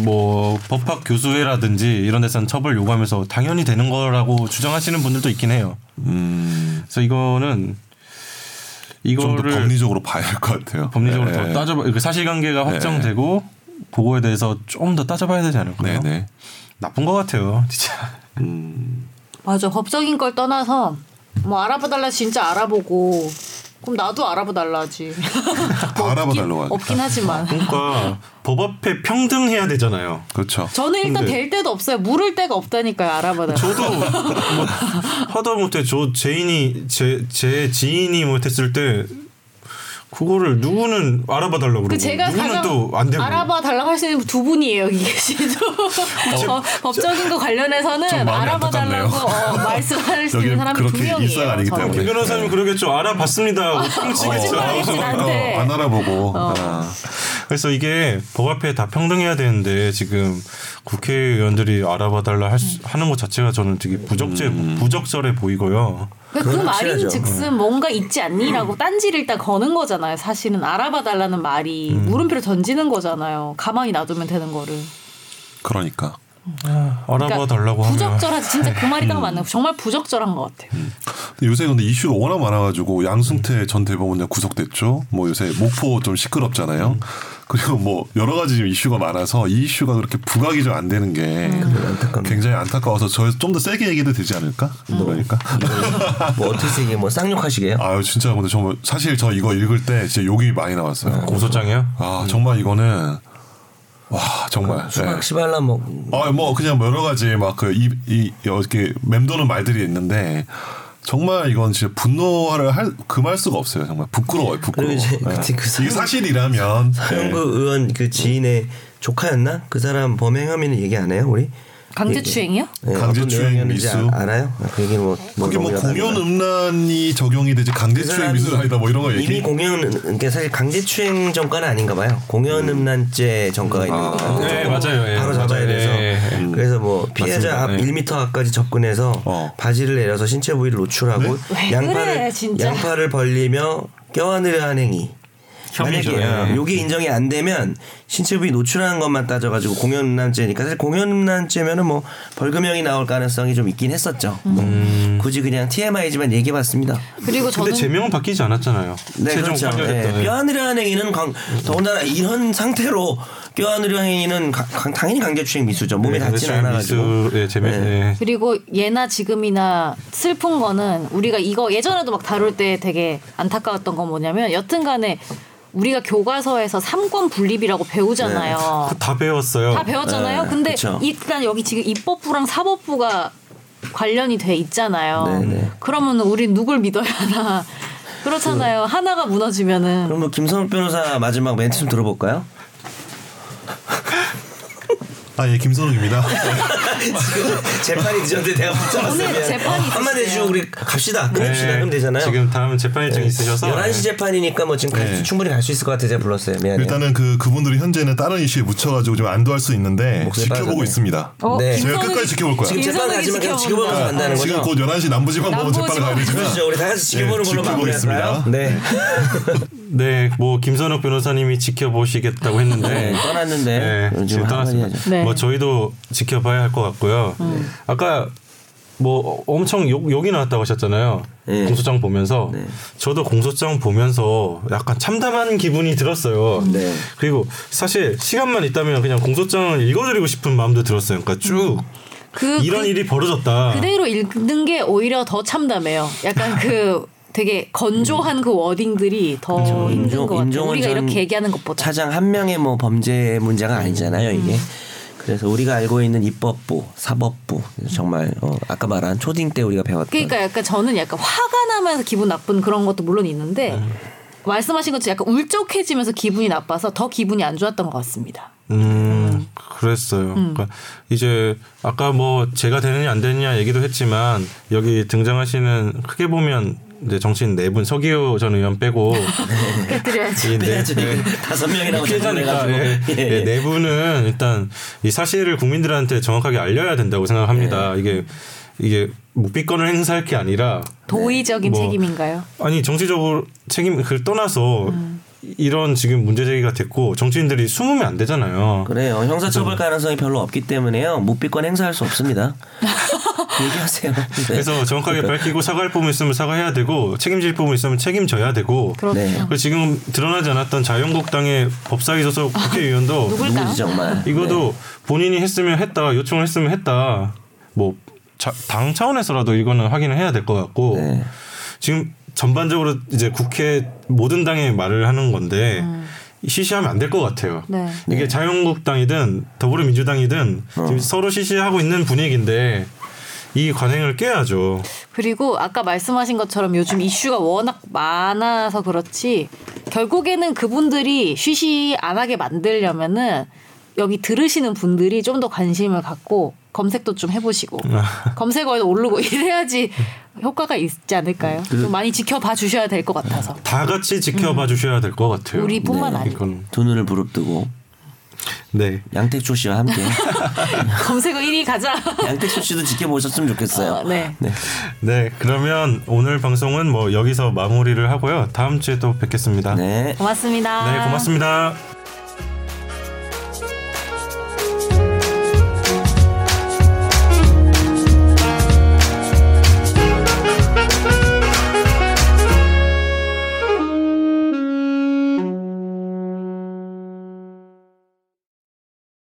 Speaker 1: 뭐뭐 법학 교수회라든지 이런 데서는 처벌 요구하면서 당연히 되는 거라고 주장하시는 분들도 있긴 해요.
Speaker 4: 음,
Speaker 1: 그래서 이거는 이거를
Speaker 4: 법리적으로 봐야 할 것 같아요.
Speaker 1: 법리적으로
Speaker 4: 네.
Speaker 1: 더 따져봐 그 사실관계가 확정되고 그거에 대해서 좀 더 따져봐야 되지 않을까요?
Speaker 4: 네, 네.
Speaker 1: 나쁜 것 같아요, 진짜.
Speaker 2: 맞아 법적인 걸 떠나서 뭐 알아봐달라 진짜 알아보고 그럼 나도 알아봐달라지.
Speaker 4: 다 알아봐달라고 하니까.
Speaker 2: 없긴 하지만.
Speaker 1: 그러니까 법 앞에 평등해야 되잖아요.
Speaker 4: 그렇죠.
Speaker 2: 저는 일단
Speaker 1: 근데-
Speaker 2: 될 데도 없어요. 물을 데가 없다니까요. 알아봐달라.
Speaker 1: 저도 뭐 하다 못해 저 지인이 제, 제 지인이 못했을 때 그거를 누구는 알아봐 달라고 그러고
Speaker 2: 그 제가
Speaker 1: 누구는 또 안 되고
Speaker 2: 알아봐 달라고 할 수 있는 두 분이에요 여기 계시죠. 어, 법적인 거 관련해서는
Speaker 4: 좀 마음이
Speaker 2: 알아봐 달라고
Speaker 4: 안타깝네요.
Speaker 2: 어, 말씀할 수 있는 사람이 두
Speaker 4: 그렇게
Speaker 2: 명이에요.
Speaker 4: 아니기. 때문에.
Speaker 1: 김 변호사님 그러겠죠 알아봤습니다 뻥치겠죠
Speaker 2: 거짓말이지, 나한테.
Speaker 4: 어, 안 알아보고. 아.
Speaker 1: 그래서 이게 법 앞에 다 평등해야 되는데 지금 국회의원들이 알아봐 달라 할 수- 하는 것 자체가 저는 되게 부적절 부적절해 보이고요.
Speaker 2: 그 말인. 즉슨 뭔가 있지 않니라고 딴지를 일단 거는 거잖아요. 사실은 알아봐 달라는 말이 물음표를 던지는 거잖아요. 가만히 놔두면 되는 거를.
Speaker 4: 그러니까
Speaker 1: 알아봐 달라고 하면
Speaker 2: 부적절하지 진짜 그 말이 딱 맞는 거. 정말 부적절한 것 같아요.
Speaker 4: 근데 요새 근데 이슈가 워낙 많아가지고 양승태 전 대법원장 구속됐죠. 뭐 요새 목포 좀 시끄럽잖아요. 그리고 뭐 여러 가지 이슈가 많아서 이 이슈가 그렇게 부각이 좀 안 되는 게
Speaker 3: 안타깝네요.
Speaker 4: 굉장히 안타까워서 저 좀 더 세게 얘기도 되지 않을까? 그러니까.
Speaker 3: 뭐 어떻게 이게 뭐 쌍욕하시게요?
Speaker 4: 아유 진짜 근데 정말 사실 저 이거 읽을 때 진짜 욕이 많이 나왔어요.
Speaker 1: 공소장이요?
Speaker 4: 아 정말 이거는 와 정말.
Speaker 3: 수박
Speaker 4: 네.
Speaker 3: 시발라 뭐
Speaker 4: 아, 뭐 그냥 뭐 여러 가지 막 그 이 이 이렇게 맴도는 말들이 있는데 정말 이건 진짜 분노를 할 금할 수가 없어요. 정말 부끄러워요. 부끄러워.
Speaker 3: 이제
Speaker 4: 네.
Speaker 3: 그때 그
Speaker 4: 이게 사실이라면
Speaker 3: 서영구 의원 그 지인의 조카였나? 그 사람 범행 혐의는 얘기 안 해요, 우리?
Speaker 2: 강제추행이요?
Speaker 3: 네,
Speaker 4: 강제추행 미수.
Speaker 3: 아- 알아요? 아, 그 얘기는 뭐, 뭐
Speaker 4: 그게 뭐. 공연 음란이 적용이 되지
Speaker 3: 그
Speaker 4: 강제추행
Speaker 3: 사람이
Speaker 4: 미수가 아니다 뭐 이런 거
Speaker 3: 이미
Speaker 4: 얘기.
Speaker 3: 공연 그러니까 사실 강제추행 전과는 아닌가 봐요. 공연 음 란죄 전과가 있는 거예요.
Speaker 1: 네, 맞아요. 예,
Speaker 3: 바로 잡아야
Speaker 1: 맞아요.
Speaker 3: 돼서
Speaker 1: 예, 예.
Speaker 3: 그래서 뭐 피해자 앞
Speaker 1: 맞습니다. 예.
Speaker 3: 1m 앞까지 접근해서
Speaker 4: 어.
Speaker 3: 바지를 내려서 신체 부위를 노출하고
Speaker 2: 왜
Speaker 3: 양팔을
Speaker 2: 그래.
Speaker 3: 양팔을 벌리며 껴안으려 한 행위.
Speaker 1: 혐의죠.
Speaker 3: 만약에
Speaker 1: 예.
Speaker 3: 요게 인정이 안 되면 신체 부위 노출하는 것만 따져가지고 공연 음란죄니까 사실 공연 음란죄면은 뭐 벌금형이 나올 가능성이 좀 있긴 했었죠. 뭐
Speaker 1: 음.
Speaker 3: 굳이 그냥 TMI지만 얘기해봤습니다.
Speaker 2: 그리고
Speaker 1: 근데
Speaker 2: 저는
Speaker 1: 제명은 바뀌지 않았잖아요.
Speaker 3: 네,
Speaker 1: 최종
Speaker 3: 그렇죠.
Speaker 1: 판결했던.
Speaker 3: 예, 뼈안으려 한 행위는 강, 더군다나 이런 상태로 뼈안으려 행위는 가- 강- 당연히 강제추행 미수죠. 몸에 닿지는 않아가지고.
Speaker 1: 네, 미수 예, 제명.
Speaker 3: 네.
Speaker 1: 예.
Speaker 2: 그리고 예나 지금이나 슬픈 거는 우리가 이거 예전에도 막 다룰 때 되게 안타까웠던 건 뭐냐면 여튼간에 우리가 교과서에서 삼권 분립이라고 배우잖아요.
Speaker 1: 그거 다 배웠어요.
Speaker 2: 다 배웠잖아요.
Speaker 3: 네,
Speaker 2: 근데
Speaker 3: 그쵸.
Speaker 2: 일단 여기 지금 입법부랑 사법부가 관련이 돼 있잖아요.
Speaker 3: 네, 네.
Speaker 2: 그러면 우리 누굴 믿어야 하나? 그렇잖아요. 하나가 무너지면은
Speaker 3: 그럼 뭐 김선욱 변호사 마지막 멘트 좀 들어볼까요?
Speaker 4: 아, 예, 김선욱입니다.
Speaker 3: 지금 재판이 늦었는데 내가 붙잡았어요.
Speaker 2: 오늘 재판이
Speaker 3: 한마디. 해주고 우리 갑시다. 끝냅시다.
Speaker 1: 네,
Speaker 3: 그럼 되잖아요.
Speaker 1: 지금 다음 재판 일정 이 있으셔서
Speaker 3: 11시 재판이니까 뭐 지금 갈 수-
Speaker 4: 네.
Speaker 3: 충분히 갈 수 있을 것 같아서 제가 불렀어요. 미안해요.
Speaker 4: 일단은 그 그분들이 현재는 다른 이슈에 묻혀가지고 좀 안도할 수 있는데 지켜보고
Speaker 3: 빠졌네.
Speaker 4: 있습니다.
Speaker 2: 어,
Speaker 3: 네.
Speaker 4: 제가 끝까지 지켜볼 거야.
Speaker 3: 지금 재판 가지만 계속. 지켜보면서 간다는
Speaker 4: 지금
Speaker 3: 거죠.
Speaker 4: 곧 11시 남부지방법원 재판을 가야 되지만
Speaker 3: 그렇죠. 우리 다 같이 지켜보는
Speaker 4: 네,
Speaker 3: 걸로 마무리할까요? 네.
Speaker 1: 네, 뭐 김선욱 변호사님이 지켜보시겠다고 했는데
Speaker 3: 네, 떠났는데
Speaker 1: 네,
Speaker 3: 지금
Speaker 1: 지금 떠났습니다.
Speaker 2: 네.
Speaker 1: 뭐 저희도 지켜봐야 할 것 같 고요. 아까 뭐 엄청 욕, 욕이 나왔다고 하셨잖아요.
Speaker 3: 네.
Speaker 1: 공소장 보면서
Speaker 3: 네.
Speaker 1: 저도 공소장 보면서 약간 참담한 기분이 들었어요.
Speaker 3: 네.
Speaker 1: 그리고 사실 시간만 있다면 그냥 공소장을 읽어드리고 싶은 마음도 들었어요. 그러니까 쭉
Speaker 2: 그,
Speaker 1: 이런
Speaker 2: 그
Speaker 1: 일이 벌어졌다.
Speaker 2: 그대로 읽는 게 오히려 더 참담해요. 약간 그 되게 건조한 그 워딩들이 더 힘든
Speaker 3: 인종-
Speaker 2: 것 같아요. 우리가
Speaker 3: 전
Speaker 2: 이렇게 얘기하는 것보다.
Speaker 3: 차장 한 명의 뭐 범죄 문제가 아니잖아요 이게. 그래서 우리가 알고 있는 입법부, 사법부 정말 어, 아까 말한 초딩 때 우리가 배웠던
Speaker 2: 그러니까 약간 저는 약간 화가 나면서 기분 나쁜 그런 것도 물론 있는데 말씀하신 것처럼 약간 울적해지면서 기분이 나빠서 더 기분이 안 좋았던 것 같습니다.
Speaker 1: 음, 그랬어요. 그러니까 이제 아까 뭐 제가 되느냐 안 되느냐 얘기도 했지만 여기 등장하시는 크게 보면 이제 정치인 네 분 서기호 전 의원 빼고.
Speaker 2: 깨뜨려야지.
Speaker 1: 이 네, 네.
Speaker 3: 다섯 명이라고
Speaker 1: 피해자니까 예, 예, 네 분은 일단 이 사실을 국민들한테 정확하게 알려야 된다고 생각합니다. 이게 이게 묵비권을 행사할 게 아니라
Speaker 2: 도의적인
Speaker 1: 뭐-
Speaker 2: 책임인가요?
Speaker 1: 아니 정치적으로 책임 그걸 떠나서 이런 지금 문제 제기가 됐고 정치인들이 숨으면 안 되잖아요.
Speaker 3: 그래요. 형사처벌 가능성이 별로 없기 때문에요. 묵비권 행사할 수 없습니다. 얘기하세요. 네.
Speaker 1: 그래서 정확하게 밝히고 사과할 부분 있으면 사과해야 되고 책임질 부분 있으면 책임져야 되고
Speaker 2: 그렇죠.
Speaker 3: 네.
Speaker 1: 그리고 지금 드러나지 않았던 자유한국당의 법사위 소속 국회의원도
Speaker 2: 누굴까?
Speaker 3: 누구지 정말.
Speaker 1: 이것도 본인이 했으면 했다 요청을 했으면 했다 뭐 당 차원에서라도 이거는 확인을 해야 될 것 같고
Speaker 3: 네.
Speaker 1: 지금 전반적으로 이제 국회 모든 당의 말을 하는 건데 시시하면 안 될 것 같아요.
Speaker 2: 네.
Speaker 1: 이게 자유한국당이든 더불어민주당이든
Speaker 3: 어.
Speaker 1: 지금 서로 시시하고 있는 분위기인데 이 관행을 깨야죠.
Speaker 2: 그리고 아까 말씀하신 것처럼 요즘 이슈가 워낙 많아서 그렇지 결국에는 그분들이 쉬쉬 안 하게 만들려면은 여기 들으시는 분들이 좀 더 관심을 갖고 검색도 좀 해보시고 검색어에 오르고 이래야지 효과가 있지 않을까요?
Speaker 3: 그
Speaker 2: 좀 많이 지켜봐 주셔야 될 것 같아서
Speaker 1: 다 같이 지켜봐 주셔야 될 것 같아요.
Speaker 2: 우리뿐만
Speaker 3: 네.
Speaker 2: 아니고
Speaker 3: 두 눈을 부릅뜨고
Speaker 1: 네.
Speaker 3: 양택조 씨와 함께
Speaker 2: 검색어 1위 가자.
Speaker 3: 양택조 씨도 지켜보셨으면 좋겠어요.
Speaker 2: 어, 네.
Speaker 3: 네.
Speaker 1: 네, 그러면 오늘 방송은 뭐 여기서 마무리를 하고요. 다음 주에 또 뵙겠습니다.
Speaker 3: 네.
Speaker 2: 고맙습니다.
Speaker 1: 네, 고맙습니다.